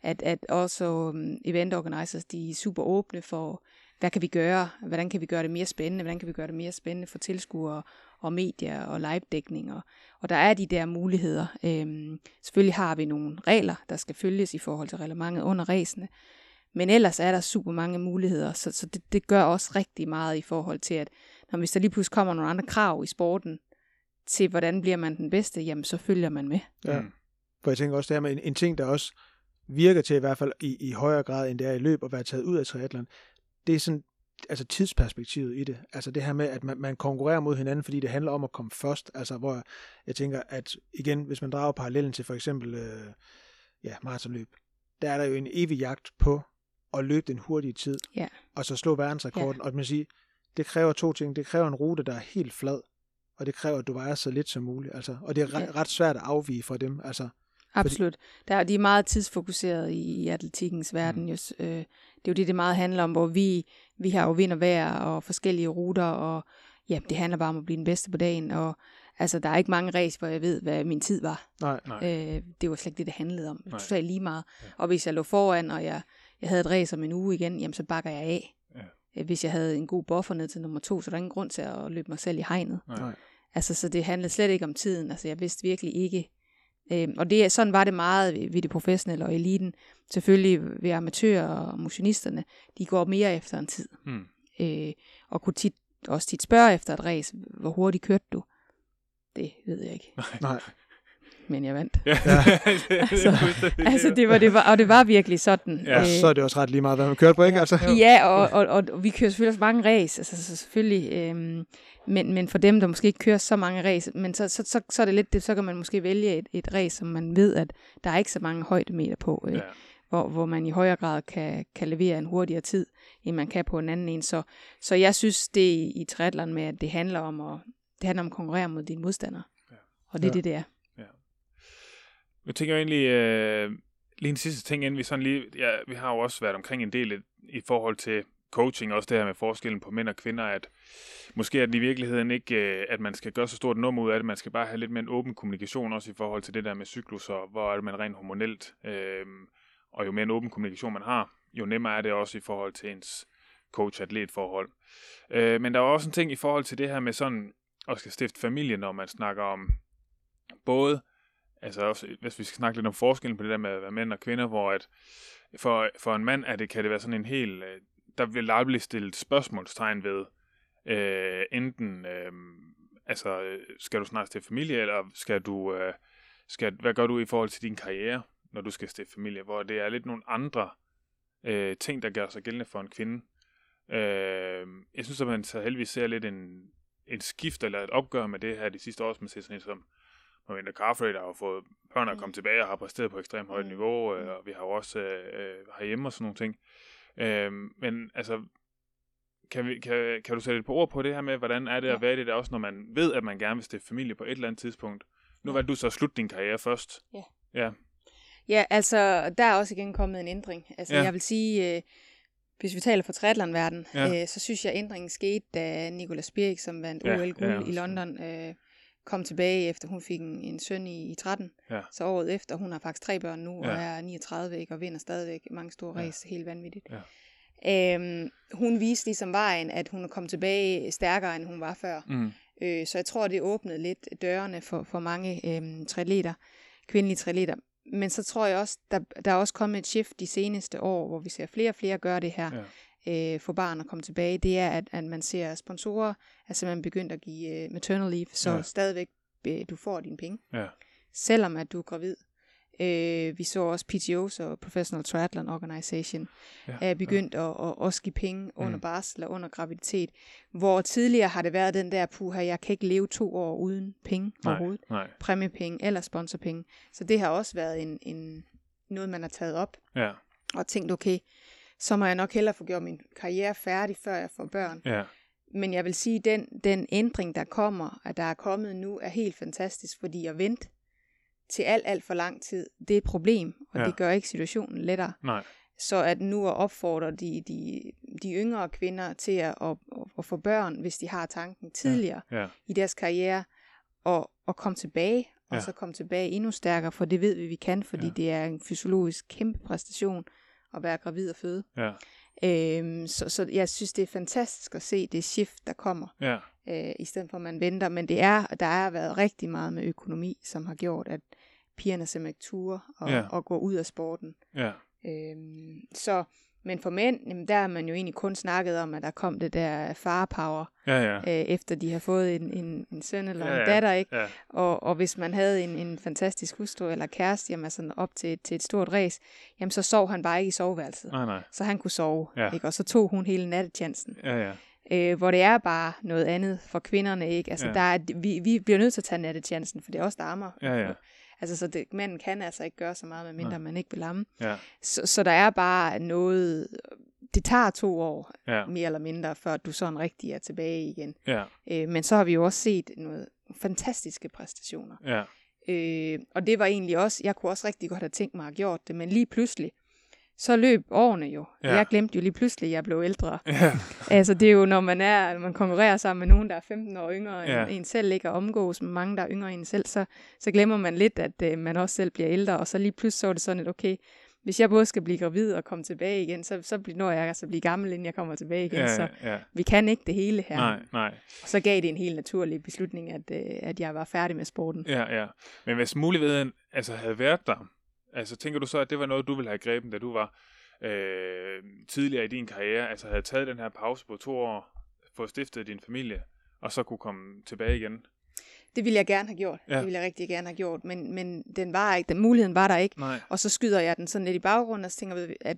at, at også um, event organizers, de er super åbne for, hvad kan vi gøre, hvordan kan vi gøre det mere spændende, hvordan kan vi gøre det mere spændende for tilskuere og medier og live-dækning, og, og der er de der muligheder. Øhm, selvfølgelig har vi nogle regler, der skal følges i forhold til reglementet under ræsene, men ellers er der super mange muligheder, så, så det, det gør også rigtig meget i forhold til, at når hvis der lige pludselig kommer nogle andre krav i sporten, til hvordan bliver man den bedste, jamen så følger man med.
Ja.
Mm.
For jeg tænker også, det her med en, en ting, der også virker til i hvert fald i, i højere grad, end det er i løb at være taget ud af triathlon, det er sådan, altså tidsperspektivet i det. Altså det her med, at man, man konkurrerer mod hinanden, fordi det handler om at komme først. Altså hvor jeg tænker, at igen, hvis man drager parallellen til for eksempel øh, ja, maratonløb, der er der jo en evig jagt på at løbe den hurtige tid,
Ja.
og så slå verdensrekorden. Og man siger, det kræver to ting. Det kræver en rute, der er helt flad, og det kræver, at du vejer så lidt som muligt. Altså, og det er ret,
Ja.
ret svært at afvige fra dem. Altså,
Absolut. Der, er- de er meget tidsfokuseret i, i atletikkens verden. Mm. Just, øh, det er jo det, det meget handler om, hvor vi, vi har jo vind og vejr og forskellige ruter, og ja, det handler bare om at blive den bedste på dagen. Og Altså, der er ikke mange race, hvor jeg ved, hvad min tid var.
Nej.
Nej.
Øh, det var slet ikke det, det handlede om. Det var totalt lige meget.
Ja.
Og hvis jeg lå foran, og jeg, jeg havde et race om en uge igen, jamen så bakker jeg af. Øh, Hvis jeg havde en god buffer ned til nummer to, så er der ingen grund til at løbe mig selv i hegnet.
Nej.
Altså, så det handlede slet ikke om tiden. Altså, jeg vidste virkelig ikke. Øh, og det, er- sådan var det meget ved, ved det professionelle og eliten. Selvfølgelig ved amatører og motionisterne, de går mere efter en tid.
Mm.
Øh, og kunne tit, også tit spørge efter et race, hvor hurtigt kørte du? Det ved jeg ikke,
Nej.
Men jeg vandt.
Ja.
Altså, Altså, det var, det var, og det var virkelig sådan.
Ja,
Og så er det også ret lige meget, hvad man kørte på, ikke? Altså,
Ja, og, og, og, og vi kører selvfølgelig også mange race, altså så selvfølgelig, øhm, men, men for dem, der måske ikke kører så mange race, men så, så, så, så er det lidt det, så kan man måske vælge et, et race, som man ved, at der er ikke så mange højdemeter på, øh,
Ja.
ja. hvor, hvor man i højere grad kan, kan levere en hurtigere tid, end man kan på en anden en. Så, så jeg synes, det i, i triathlon med, at det handler om at, det handler om at konkurrere mod dine modstandere.
Ja.
Og det er
Ja.
det, det er.
Jeg tænker egentlig, øh, lige en sidste ting, inden vi sådan lige, ja, vi har jo også været omkring en del i, i forhold til coaching, også det her med forskellen på mænd og kvinder, at måske er det i virkeligheden ikke, øh, at man skal gøre så stort nummer ud af det, man skal bare have lidt mere en åben kommunikation, også i forhold til det der med cyklus, og hvor er det man rent hormonelt, øh, og jo mere en åben kommunikation man har, jo nemmere er det også i forhold til ens coach-atlet-forhold. Øh, men der er også en ting i forhold til det her med sådan, at skal stifte familie, når man snakker om både altså også, hvis vi skal snakke lidt om forskellen på det der med at være mænd og kvinder, hvor at for, for en mand er det, kan det være sådan en helt, øh, der vil aldrig blive stillet spørgsmålstegn ved, øh, enten, øh, altså, skal du snart stifte familie, eller skal du, øh, skal, hvad gør du i forhold til din karriere, når du skal stifte familie, hvor det er lidt nogle andre øh, ting, der gør sig gældende for en kvinde. Øh, jeg synes, at man så heldigvis ser lidt en, en skift eller et opgør med det her de sidste år, som man ser sådan en som Miranda Carfrey, der har fået børn at komme tilbage og har præsteret på ekstremt højt
Mm.
niveau, øh, og vi har jo også øh, øh, herhjemme og sådan nogle ting. Øh, men altså, kan, vi, kan, kan du sætte et par ord på det her med, hvordan er det
Ja.
at være i det der også, når man ved, at man gerne vil stifte familie på et eller andet tidspunkt? Nu valgte du så at slutte din karriere først.
Ja.
Ja.
Ja, altså, der er også igen kommet en ændring. Altså,
Ja.
ja. jeg vil sige, øh, hvis vi taler for triathlon-verden,
Ja.
ja. øh, så synes jeg, at ændringen skete, da Nicolas Birk, som vandt
Ja,
OL-guld
ja,
i London, øh, kom tilbage, efter hun fik en, en søn i, i 13.
Ja.
Så året efter, hun har faktisk tre børn nu,
Ja.
og er 39 ikke, og vinder stadigvæk mange store
Ja.
race, helt vanvittigt.
Ja.
Øhm, hun viste ligesom vejen, at hun er kommet tilbage stærkere, end hun var før.
Mm.
Øh, så jeg tror, det åbnede lidt dørene for, for mange øhm, triatleter, kvindelige triatleter. Men så tror jeg også, der, der er også kommet et shift de seneste år, hvor vi ser flere og flere gøre det her, ja. Øh, for barn at komme tilbage. Det er, at, at man ser sponsorer er simpelthen begyndt at give øh, maternal leave, så
Ja.
stadigvæk øh, du får dine penge,
Ja.
selvom at du er gravid. Øh, vi så også PTO, så Professional Triathlon Organization,
Ja,
er begyndt ja. at, at også give penge under
mm.
barsel og under graviditet. Hvor tidligere har det været den der, puha, jeg kan ikke leve to år uden penge
Nej,
overhovedet.
nej.
Præmiepenge eller sponsorpenge. Så det har også været en, en, noget, man har taget op
Ja,
og tænkt, okay, så må jeg nok hellere få gjort min karriere færdig, før jeg får børn.
ja,
Men jeg vil sige, at den, den ændring, der kommer, at der er kommet nu, er helt fantastisk, fordi at vente til alt, alt for lang tid, det er et problem, og
Ja.
ja. det gør ikke situationen lettere.
nej.
Så at nu at opfordre de, de, de yngre kvinder til at, at, at, få børn, hvis de har tanken tidligere
Ja,
i deres karriere, og, og komme tilbage, og
Ja.
så komme tilbage endnu stærkere, for det ved vi, vi kan, fordi
Ja.
ja. det er en fysiologisk kæmpe præstation at være gravid og føde.
ja,
Øhm, så, så jeg synes, det er fantastisk at se det shift, der kommer,
ja,
øh, i stedet for at man venter. Men det er, der har været rigtig meget med økonomi, som har gjort, at pigerne simpelthen ikke turde og,
Ja.
og gå ud af sporten.
ja,
Øhm, så, men for mænd, jamen, der har man jo egentlig kun snakket om, at der kom det der farpower,
ja, ja,
øh, efter de har fået en, en, en søn eller
Ja,
en datter, ikke?
ja,
Og, og hvis man havde en, en fantastisk hustru eller kæreste, jamen sådan op til, til et stort race, jamen så sov han bare ikke i soveværelset.
nej, nej,
Så han kunne sove,
Ja.
ikke? Og så tog hun hele nattetjansen.
ja, ja,
Øh, hvor det er bare noget andet for kvinderne, ikke? Altså,
Ja.
ja. der er, vi, vi bliver nødt til at tage nattetjansen, for det er også der ammer.
Ja, ja.
Altså, så det, manden kan altså ikke gøre så meget, medmindre
Nej.
man ikke vil lamme.
ja,
Så, så der er bare noget... Det tager to år,
ja,
mere eller mindre, før du sådan rigtig er tilbage igen.
ja,
Øh, men så har vi jo også set noget fantastiske præstationer.
ja,
Øh, og det var egentlig også, jeg kunne også rigtig godt have tænkt mig at have gjort det, men lige pludselig, så løb årene jo.
Ja.
Jeg glemte jo lige pludselig, at jeg blev ældre.
Ja.
Altså, det er jo, når man er, når man konkurrerer sammen med nogen, der er 15 år yngre
Ja.
end en selv, ikke, og omgås med mange, der er yngre end en selv, så, så glemmer man lidt, at øh, man også selv bliver ældre, og så lige pludselig så er det sådan, at okay, hvis jeg både skal blive gravid og komme tilbage igen, så, så bliver, når jeg altså blive gammel, inden jeg kommer tilbage igen,
ja,
så
ja.
vi kan ikke det hele her.
Nej, nej.
Og så gav det en helt naturlig beslutning, at, øh, at jeg var færdig med sporten.
Ja, ja. Men hvis muligheden altså, havde været der, altså tænker du så, at det var noget, du ville have grebet, da du var øh, tidligere i din karriere, altså havde taget den her pause på to år, fået stiftet din familie, og så kunne komme tilbage igen?
Det ville jeg gerne have gjort.
Ja.
Det ville jeg rigtig gerne have gjort, men, men den var ikke, den muligheden var der ikke.
Nej.
Og så skyder jeg den sådan lidt i baggrunden, og så tænker jeg, at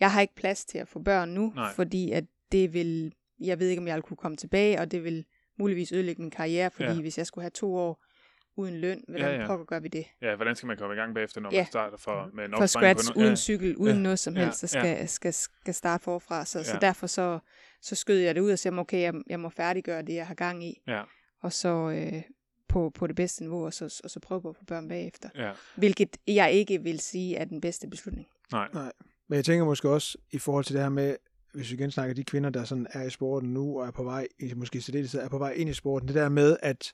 jeg har ikke plads til at få børn nu,
Nej.
fordi at det vil, jeg ved ikke, om jeg kunne komme tilbage, og det vil muligvis ødelægge min karriere, fordi
ja.
hvis jeg skulle have to år uden løn, hvordan
Ja,
ja,
ja.
ja. pokker gør vi det?
Ja, hvordan skal man komme i gang bagefter, når
Ja.
man starter for, med en
For scratch,
på no-
uden cykel, uden
Ja.
noget som
Ja.
helst, så skal, skal, skal starte forfra. Så,
Ja.
så derfor så, så skød jeg det ud og sagde, okay, jeg, jeg må færdiggøre det, jeg har gang i,
Ja,
og så øh, på, på det bedste niveau, og så, og så prøve på at få børn bagefter.
ja,
Hvilket jeg ikke vil sige er den bedste beslutning.
nej.
Men jeg tænker måske også i forhold til det her med, hvis vi igen snakker de kvinder, der sådan er i sporten nu, og er på vej, i- måske til det, er på vej ind i sporten, det der med, at,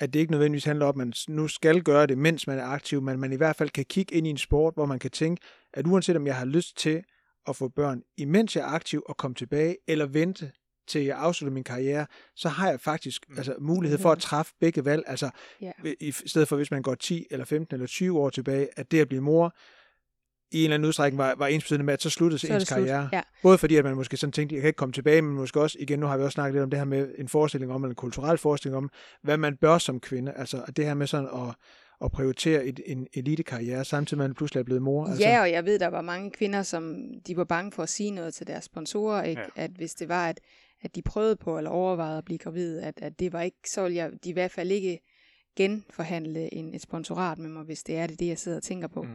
at det ikke nødvendigvis handler om, at man nu skal gøre det, mens man er aktiv, men man i hvert fald kan kigge ind i en sport, hvor man kan tænke, at uanset om jeg har lyst til at få børn, imens jeg er aktiv og komme tilbage, eller vente til jeg afslutter min karriere, så har jeg faktisk
Mm.
altså, mulighed for at træffe begge valg. Altså,
Ja.
i stedet for hvis man går 10 eller 15 eller 20 år tilbage, at det at blive mor i en eller anden udstrækning var, var ens med, at så sluttede
Så
ens
slut.
karriere.
Ja.
Både fordi, at man måske sådan tænkte, jeg kan ikke komme tilbage, men måske også, igen, nu har vi også snakket lidt om det her med en forestilling om, eller en kulturel forestilling om, hvad man bør som kvinde. Altså, det her med sådan at, at prioritere et, en elitekarriere, samtidig med, at man pludselig er blevet mor. Altså,
Ja, og jeg ved, der var mange kvinder, som de var bange for at sige noget til deres sponsorer, ikke?
Ja.
Ja. at hvis det var, at, at de prøvede på eller overvejede at blive gravid, at, at det var ikke, så ville jeg de i hvert fald ikke genforhandle en, et sponsorat med mig, hvis det er det, det jeg sidder og tænker på.
Mm.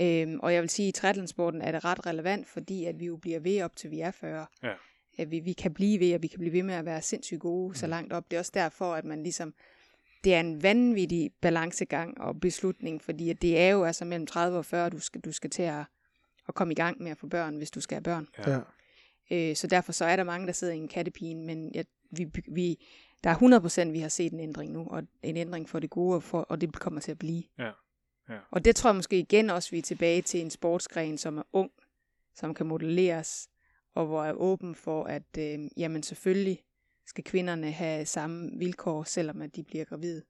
Øhm, og jeg vil sige, at i triathlonsporten er det ret relevant, fordi at vi jo bliver ved op til vi er 40.
Ja.
At vi, vi kan blive ved, og vi kan blive ved med at være sindssygt gode mm. så langt op. Det er også derfor, at man ligesom, det er en vanvittig balancegang og beslutning, fordi at det er jo altså mellem 30 og 40, du skal, du skal til at, at komme i gang med at få børn, hvis du skal have børn.
Ja.
ja.
Øh, så derfor så er der mange, der sidder i en kattepine, men jeg, vi, vi, der er 100% vi har set en ændring nu, og en ændring for det gode, og, for, og det kommer til at blive.
Ja. Ja.
Og det tror jeg måske igen også, vi er tilbage til en sportsgren, som er ung, som kan modelleres, og hvor er åben for, at øh, jamen selvfølgelig skal kvinderne have samme vilkår, selvom at de bliver gravide.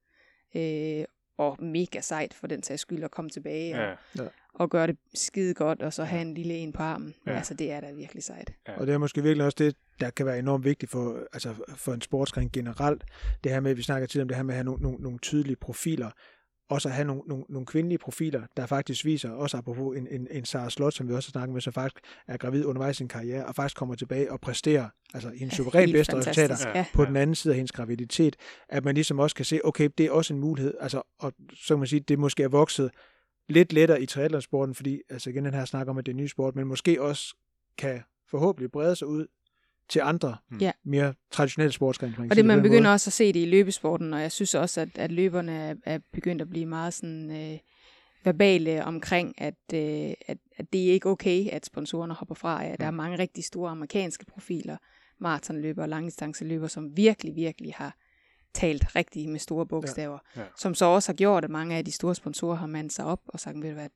Øh, og mega sejt for den sags skyld at komme tilbage og,
Ja,
og gøre det skide godt, og så have en lille en på armen.
Ja.
Altså det er da virkelig sejt.
Ja.
Og det er måske virkelig også det, der kan være enormt vigtigt for, altså for en sportsgren generelt. Det her med, at vi snakker tit om det her med at have nogle, nogle, nogle tydelige profiler. Også at have nogle, nogle, nogle kvindelige profiler, der faktisk viser, også apropos en, en, en Sarah Slot, som vi også har snakket med, som faktisk er gravid undervejs i sin karriere, og faktisk kommer tilbage og præsterer, altså i en suveræn
Helt
bedste
fantastisk,
resultater,
Ja.
på den anden side af hendes graviditet, at man ligesom også kan se, okay, det er også en mulighed, altså, og så kan man sige, det måske er vokset lidt lettere i triathlonsporten, fordi, altså igen den her snak om, at det er en ny sport, men måske også kan forhåbentlig brede sig ud til andre
Ja.
mere traditionelle sportsgrene.
Og det man begynder også at se det i løbesporten, og jeg synes også, at, at løberne er, er begyndt at blive meget sådan øh, verbale omkring, at, øh, at, at det er ikke okay, at sponsorerne hopper fra. Ja, der er mange rigtig store amerikanske profiler, maratonløber og langdistanceløber, som virkelig, virkelig har talt rigtig med store bogstaver.
Ja. Ja.
Som så også har gjort, at mange af de store sponsorer har mandet sig op og sagt, ved du hvad,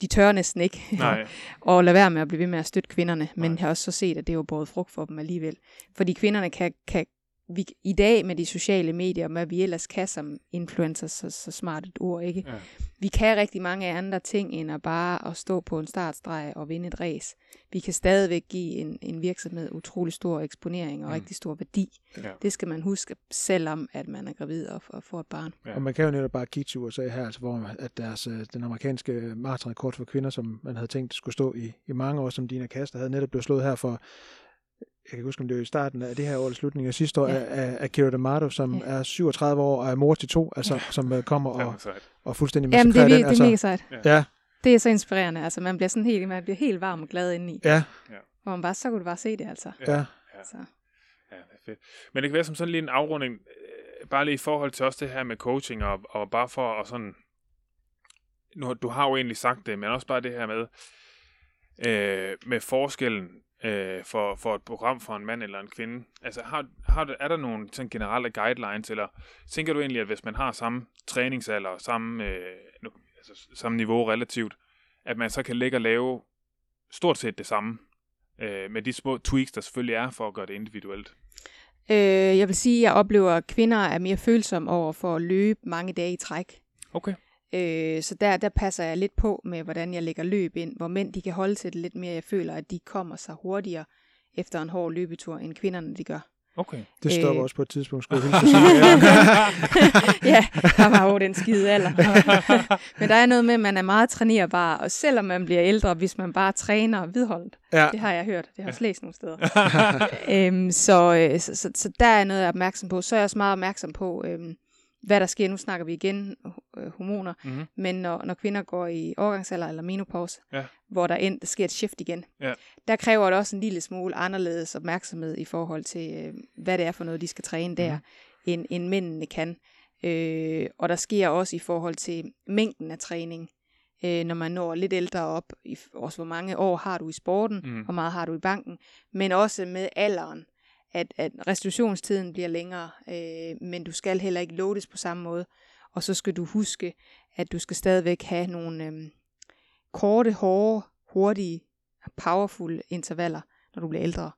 de tør næsten ikke.
Nej,
og lade være med at blive ved med at støtte kvinderne, men
Nej.
har også så set, at det er jo både frugt for dem alligevel. Fordi kvinderne kan, kan vi, i dag med de sociale medier, hvad vi ellers kan som influencers, så, så smart et ord, ikke?
Ja.
Vi kan rigtig mange andre ting, end at bare at stå på en startstreg og vinde et race. Vi kan stadigvæk give en, en virksomhed utrolig stor eksponering og
Mm.
mm. rigtig stor værdi.
Ja.
Det skal man huske, selvom at man er gravid og, og får et barn.
Ja.
Og man kan jo netop bare kigge til USA her, altså, hvor at deres, øh, den amerikanske maratonrekord for kvinder, som man havde tænkt skulle stå i, i mange år, som Dina Kaster havde netop blevet slået her for, jeg kan huske, om det var i starten af det her år, eller slutningen af sidste år,
Ja.
af, af, Kira D'Amato, som
Ja.
er 37 år og er mor til to, altså, som øh, kommer
ja.
og, og fuldstændig
Jamen, det er,
den.
det er mega sejt.
Ja,
Det er så inspirerende. Altså, man bliver sådan helt, man bliver helt varm og glad indeni.
ja,
Hvor man bare, så kunne du bare se det, altså.
ja.
Ja.
Så.
Ja, det er fedt. Men det kan være som sådan lige en afrunding, øh, bare lige i forhold til også det her med coaching, og, og bare for at sådan, nu, du har jo egentlig sagt det, men også bare det her med, øh, med forskellen øh, for, for et program for en mand eller en kvinde? Altså, har, har, er der nogle sådan generelle guidelines, eller tænker du egentlig, at hvis man har samme træningsalder og samme, øh, nu, altså, samme niveau relativt, at man så kan ligge og lave stort set det samme, øh, med de små tweaks, der selvfølgelig er for at gøre det individuelt?
Øh, jeg vil sige, at jeg oplever, at kvinder er mere følsomme over for at løbe mange dage i træk.
Okay.
Øh, så der, der passer jeg lidt på med, hvordan jeg lægger løb ind, hvor mænd de kan holde til det lidt mere. Jeg føler, at de kommer sig hurtigere efter en hård løbetur, end kvinderne de gør.
Okay.
Det stopper
Øh.
også på et tidspunkt, skulle jeg sige.
ja, der var jo den skide alder. Men der er noget med, at man er meget trænerbar, og selvom man bliver ældre, hvis man bare træner vedholdt.
ja.
Det har jeg hørt. Det har jeg også læst nogle steder. øhm, så, øh, så, så, så der er noget, jeg er opmærksom på. Så er jeg også meget opmærksom på, øhm, hvad der sker. Nu snakker vi igen øh, hormoner.
Mm-hmm.
Men når, når kvinder går i overgangsalder eller menopause,
Ja.
hvor der, end, der sker et shift igen,
Ja.
der kræver det også en lille smule anderledes opmærksomhed i forhold til, øh, hvad det er for noget, de skal træne der,
Mhm.
end, end mændene kan. Øh, og der sker også i forhold til mængden af træning, øh, når man når lidt ældre op, i, også hvor mange år har du i sporten,
Mhm.
hvor meget har du i banken, men også med alderen, at, at restitutionstiden bliver længere, øh, men du skal heller ikke loades på samme måde. Og så skal du huske, at du skal stadigvæk have nogle øh, korte, hårde, hurtige, powerful intervaller, når du bliver ældre.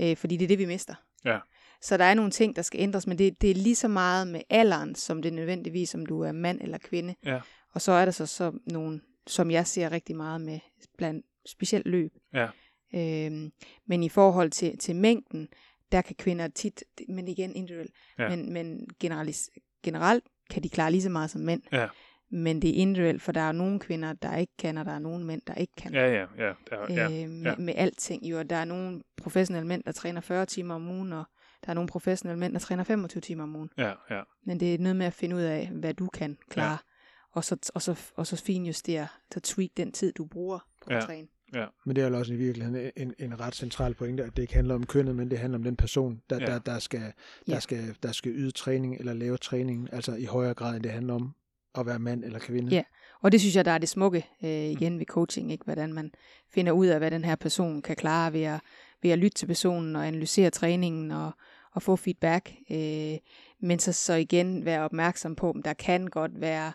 Øh, fordi det er det, vi mister.
Ja.
Så der er nogle ting, der skal ændres, men det, det er lige så meget med alderen, som det er nødvendigvis, om du er mand eller kvinde.
Ja.
Og så er der så, så nogle, som jeg ser rigtig meget med, blandt specielt løb.
Ja.
Øhm, men i forhold til, til mængden, der kan kvinder tit, men igen individuelt,
Ja.
men, men generalis, generelt kan de klare lige så meget som mænd.
Ja.
Men det er individuelt, for der er nogle kvinder, der ikke kan, og der er nogle mænd, der ikke kan.
Ja, ja, ja. ja, ja.
øh, med,
ja.
med alting. Jo, der er nogle professionelle mænd, der træner 40 timer om ugen, og der er nogle professionelle mænd, der træner 25 timer om ugen.
ja, ja.
Men det er noget med at finde ud af, hvad du kan klare, ja. og, så, og, så, og så finjustere, så tweak den tid, du bruger på
Ja.
at træne.
Men det er jo også i virkeligheden en, en ret central pointe, at det ikke handler om kønnet, men det handler om den person, der,
Ja.
der, der, skal, der,
Ja.
skal, der skal yde træning eller lave træning, altså i højere grad, end det handler om at være mand eller kvinde.
Ja. Og det synes jeg, der er det smukke øh, igen ved coaching, ikke? hvordan man finder ud af, hvad den her person kan klare ved at, ved at lytte til personen og analysere træningen og, og få feedback. Øh, men så, så igen være opmærksom på, at der kan godt være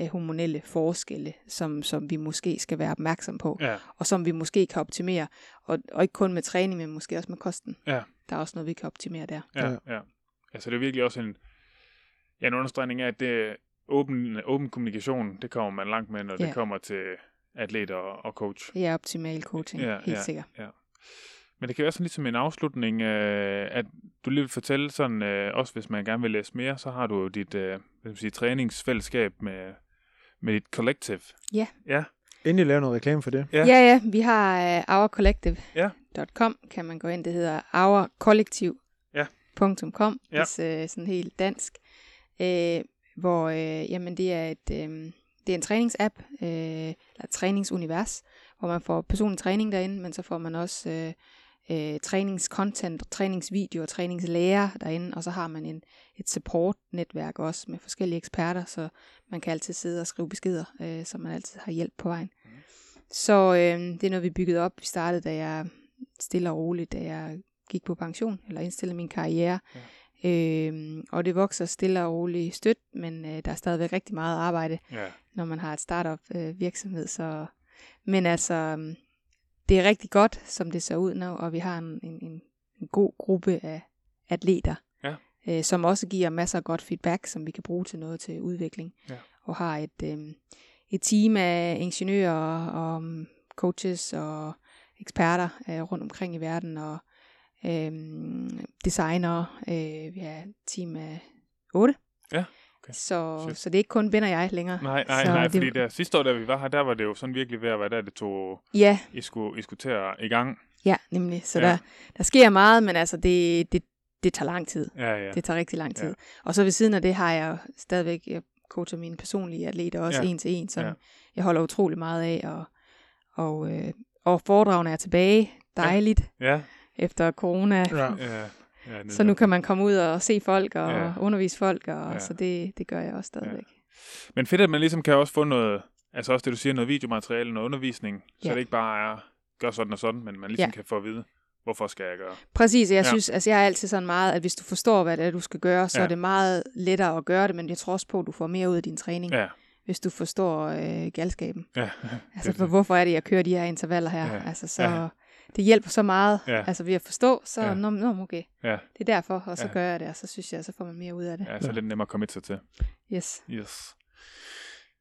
øh, hormonelle forskelle, som, som vi måske skal være opmærksom på,
Ja,
og som vi måske kan optimere. Og, og ikke kun med træning, men måske også med kosten.
Ja.
Der er også noget, vi kan optimere der.
ja,
Ja.
ja. Altså, det er virkelig også en, ja, en understregning af, at det åben, åben kommunikation, det kommer man langt med, når
Ja.
det kommer til atlet og, og coach.
Er optimal coaching,
Ja,
helt
ja.
sikkert.
Men det kan være sådan ligesom en afslutning, øh, at du lige vil fortælle sådan, øh, også hvis man gerne vil læse mere, så har du jo dit øh, man sige, træningsfællesskab med, med dit collective.
Ja.
Ja,
Endelig lave noget reklame for det.
Ja.
Ja, ja, vi har uh,
Ja.
ourcollective.com, kan man gå ind. Det hedder ourkollektiv.com,
Ja.
hvis uh, sådan helt dansk. Uh, hvor, uh, jamen det er et, um, det er en træningsapp, uh, eller et træningsunivers, hvor man får personlig træning derinde, men så får man også uh, uh, træningscontent, træningsvideoer, træningslærer derinde, og så har man en, et support-netværk også med forskellige eksperter, så man kan altid sidde og skrive beskeder, uh, så man altid har hjælp på vejen. Så øh, det er noget, vi byggede op. Vi startede, da jeg stille og roligt, da jeg gik på pension, eller indstillede min karriere. Ja. Øh, og det vokser stille og roligt stødt, men øh, der er stadigvæk rigtig meget arbejde,
ja,
når man har et startup øh, virksomhed. Så, men altså, øh, det er rigtig godt, som det ser ud nu, og vi har en, en, en, en god gruppe af atleter,
Ja.
øh, som også giver masser af godt feedback, som vi kan bruge til noget til udvikling.
Ja.
Og har et, øh, et team af ingeniører og um, coaches og eksperter øh, rundt omkring i verden, og øh, designere. Øh, vi har et team af otte.
Ja, okay.
Så,
Shit.
så det er ikke kun venner jeg længere.
Nej, nej,
Så
nej,
det-
fordi der sidste år, da vi var her, der var det jo sådan virkelig ved at være der, det tog,
Ja,
I skulle, I skulle til at i gang.
ja, nemlig. Så
Ja.
der, der sker meget, men altså det, det, det tager lang tid.
Ja, ja.
Det tager rigtig lang tid.
Ja.
Og så ved siden af det har jeg stadigvæk, jeg coacher mine personlige atleter også
Ja.
en til en, som
Ja.
ja. jeg holder utrolig meget af. Og, og, øh, og foredragene er tilbage. Dejligt. Ja.
Ja,
Efter corona. Ja.
Ja.
Ja. ja
Så nu kan man komme ud og se folk og
Ja.
ja. undervise folk. Og,
Ja.
ja. Så det, det gør jeg også stadigvæk.
Men fedt, at man ligesom kan også få noget, altså også det, du siger, noget videomateriale, noget undervisning, så
Ja.
det ikke bare er gør sådan og sådan, men man ligesom
Ja.
kan få at vide, hvorfor skal jeg gøre.
Præcis, jeg
Ja.
ja. synes, altså jeg er altid sådan meget, at hvis du forstår, hvad det er, du skal gøre, så
Ja.
ja. er det meget lettere at gøre det, men jeg tror også på, at du får mere ud af din træning, ja.
Ja,
hvis du forstår øh, galskaben.
ja.
Altså, for hvorfor er det, jeg kører de her intervaller her?
Ja.
Ja. Altså, så
Ja.
Det hjælper så meget,
Ja.
altså ved at forstå, så
Ja.
nå, nå, okay,
Ja.
det er derfor, og så
Ja.
gør jeg det, og så synes jeg, så får man mere ud af det.
ja, så er det nemmere at komme sig til.
Yes.
Yes.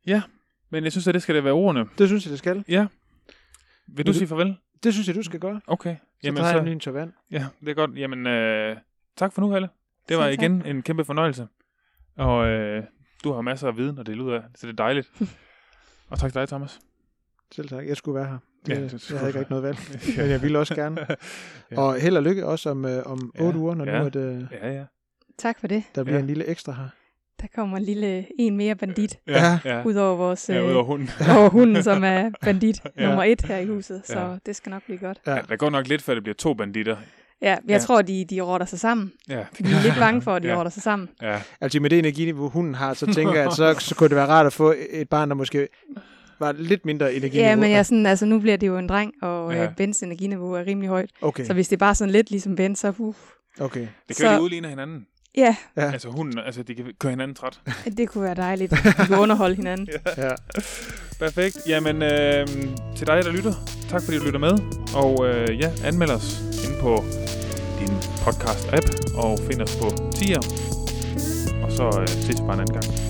Ja, men jeg synes, at det skal det være ordene.
Det synes jeg, det skal.
Ja. Vil du
Vil du-
sige farvel?
Det synes jeg, du skal gøre.
Okay.
Så
Jamen,
tager
så,
jeg en tør vand.
ja, det er godt. Jamen, øh, tak for nu, Helle. Det var
tak.
igen en kæmpe fornøjelse. Og øh, du har masser af viden at dele ud af, så det er dejligt. og tak til dig, Thomas.
Selv tak. Jeg skulle være her. Det,
Ja,
ja,
det
jeg havde ikke rigtig noget valg. Men jeg ville også gerne.
Ja.
Og held og lykke også om, øh, om
Ja,
8 uger, når
ja.
nu at, øh,
Ja, ja.
Tak for det.
der bliver
Ja.
en lille ekstra her.
Der kommer en lille en mere bandit,
Ja.
ja.
ud over vores
Ja,
øh,
ud over hunden.
over hunden, som er bandit
Ja.
nummer et her i huset, så
Ja.
det skal nok blive godt.
Ja. der går nok lidt, før det bliver to banditter.
Ja, jeg
Ja.
tror, de, de rotter sig sammen.
Ja,
Vi er lidt bange for, at de
Ja.
ja. rotter sig sammen.
ja.
Altså med det energiniveau, hunden har, så tænker jeg, at så, så kunne det være rart at få et barn, der måske var lidt mindre energiniveau.
Ja, men jeg er sådan, altså, nu bliver det jo en dreng, og
Ja.
ja. Bens energiniveau er rimelig højt.
Okay,
Så hvis det er bare sådan lidt ligesom Ben, så uh,
okay.
Det kan Så- de udligne hinanden.
ja,
Ja.
Altså hunden, altså de kan køre hinanden træt.
det kunne være dejligt. Vi kunne underholde hinanden.
Ja.
Perfekt. Jamen, øh, til dig, der lytter, tak fordi du lytter med. Og øh, ja, anmeld os inde på din podcast-app, og find os på tier. Og så øh, ses vi bare en anden gang.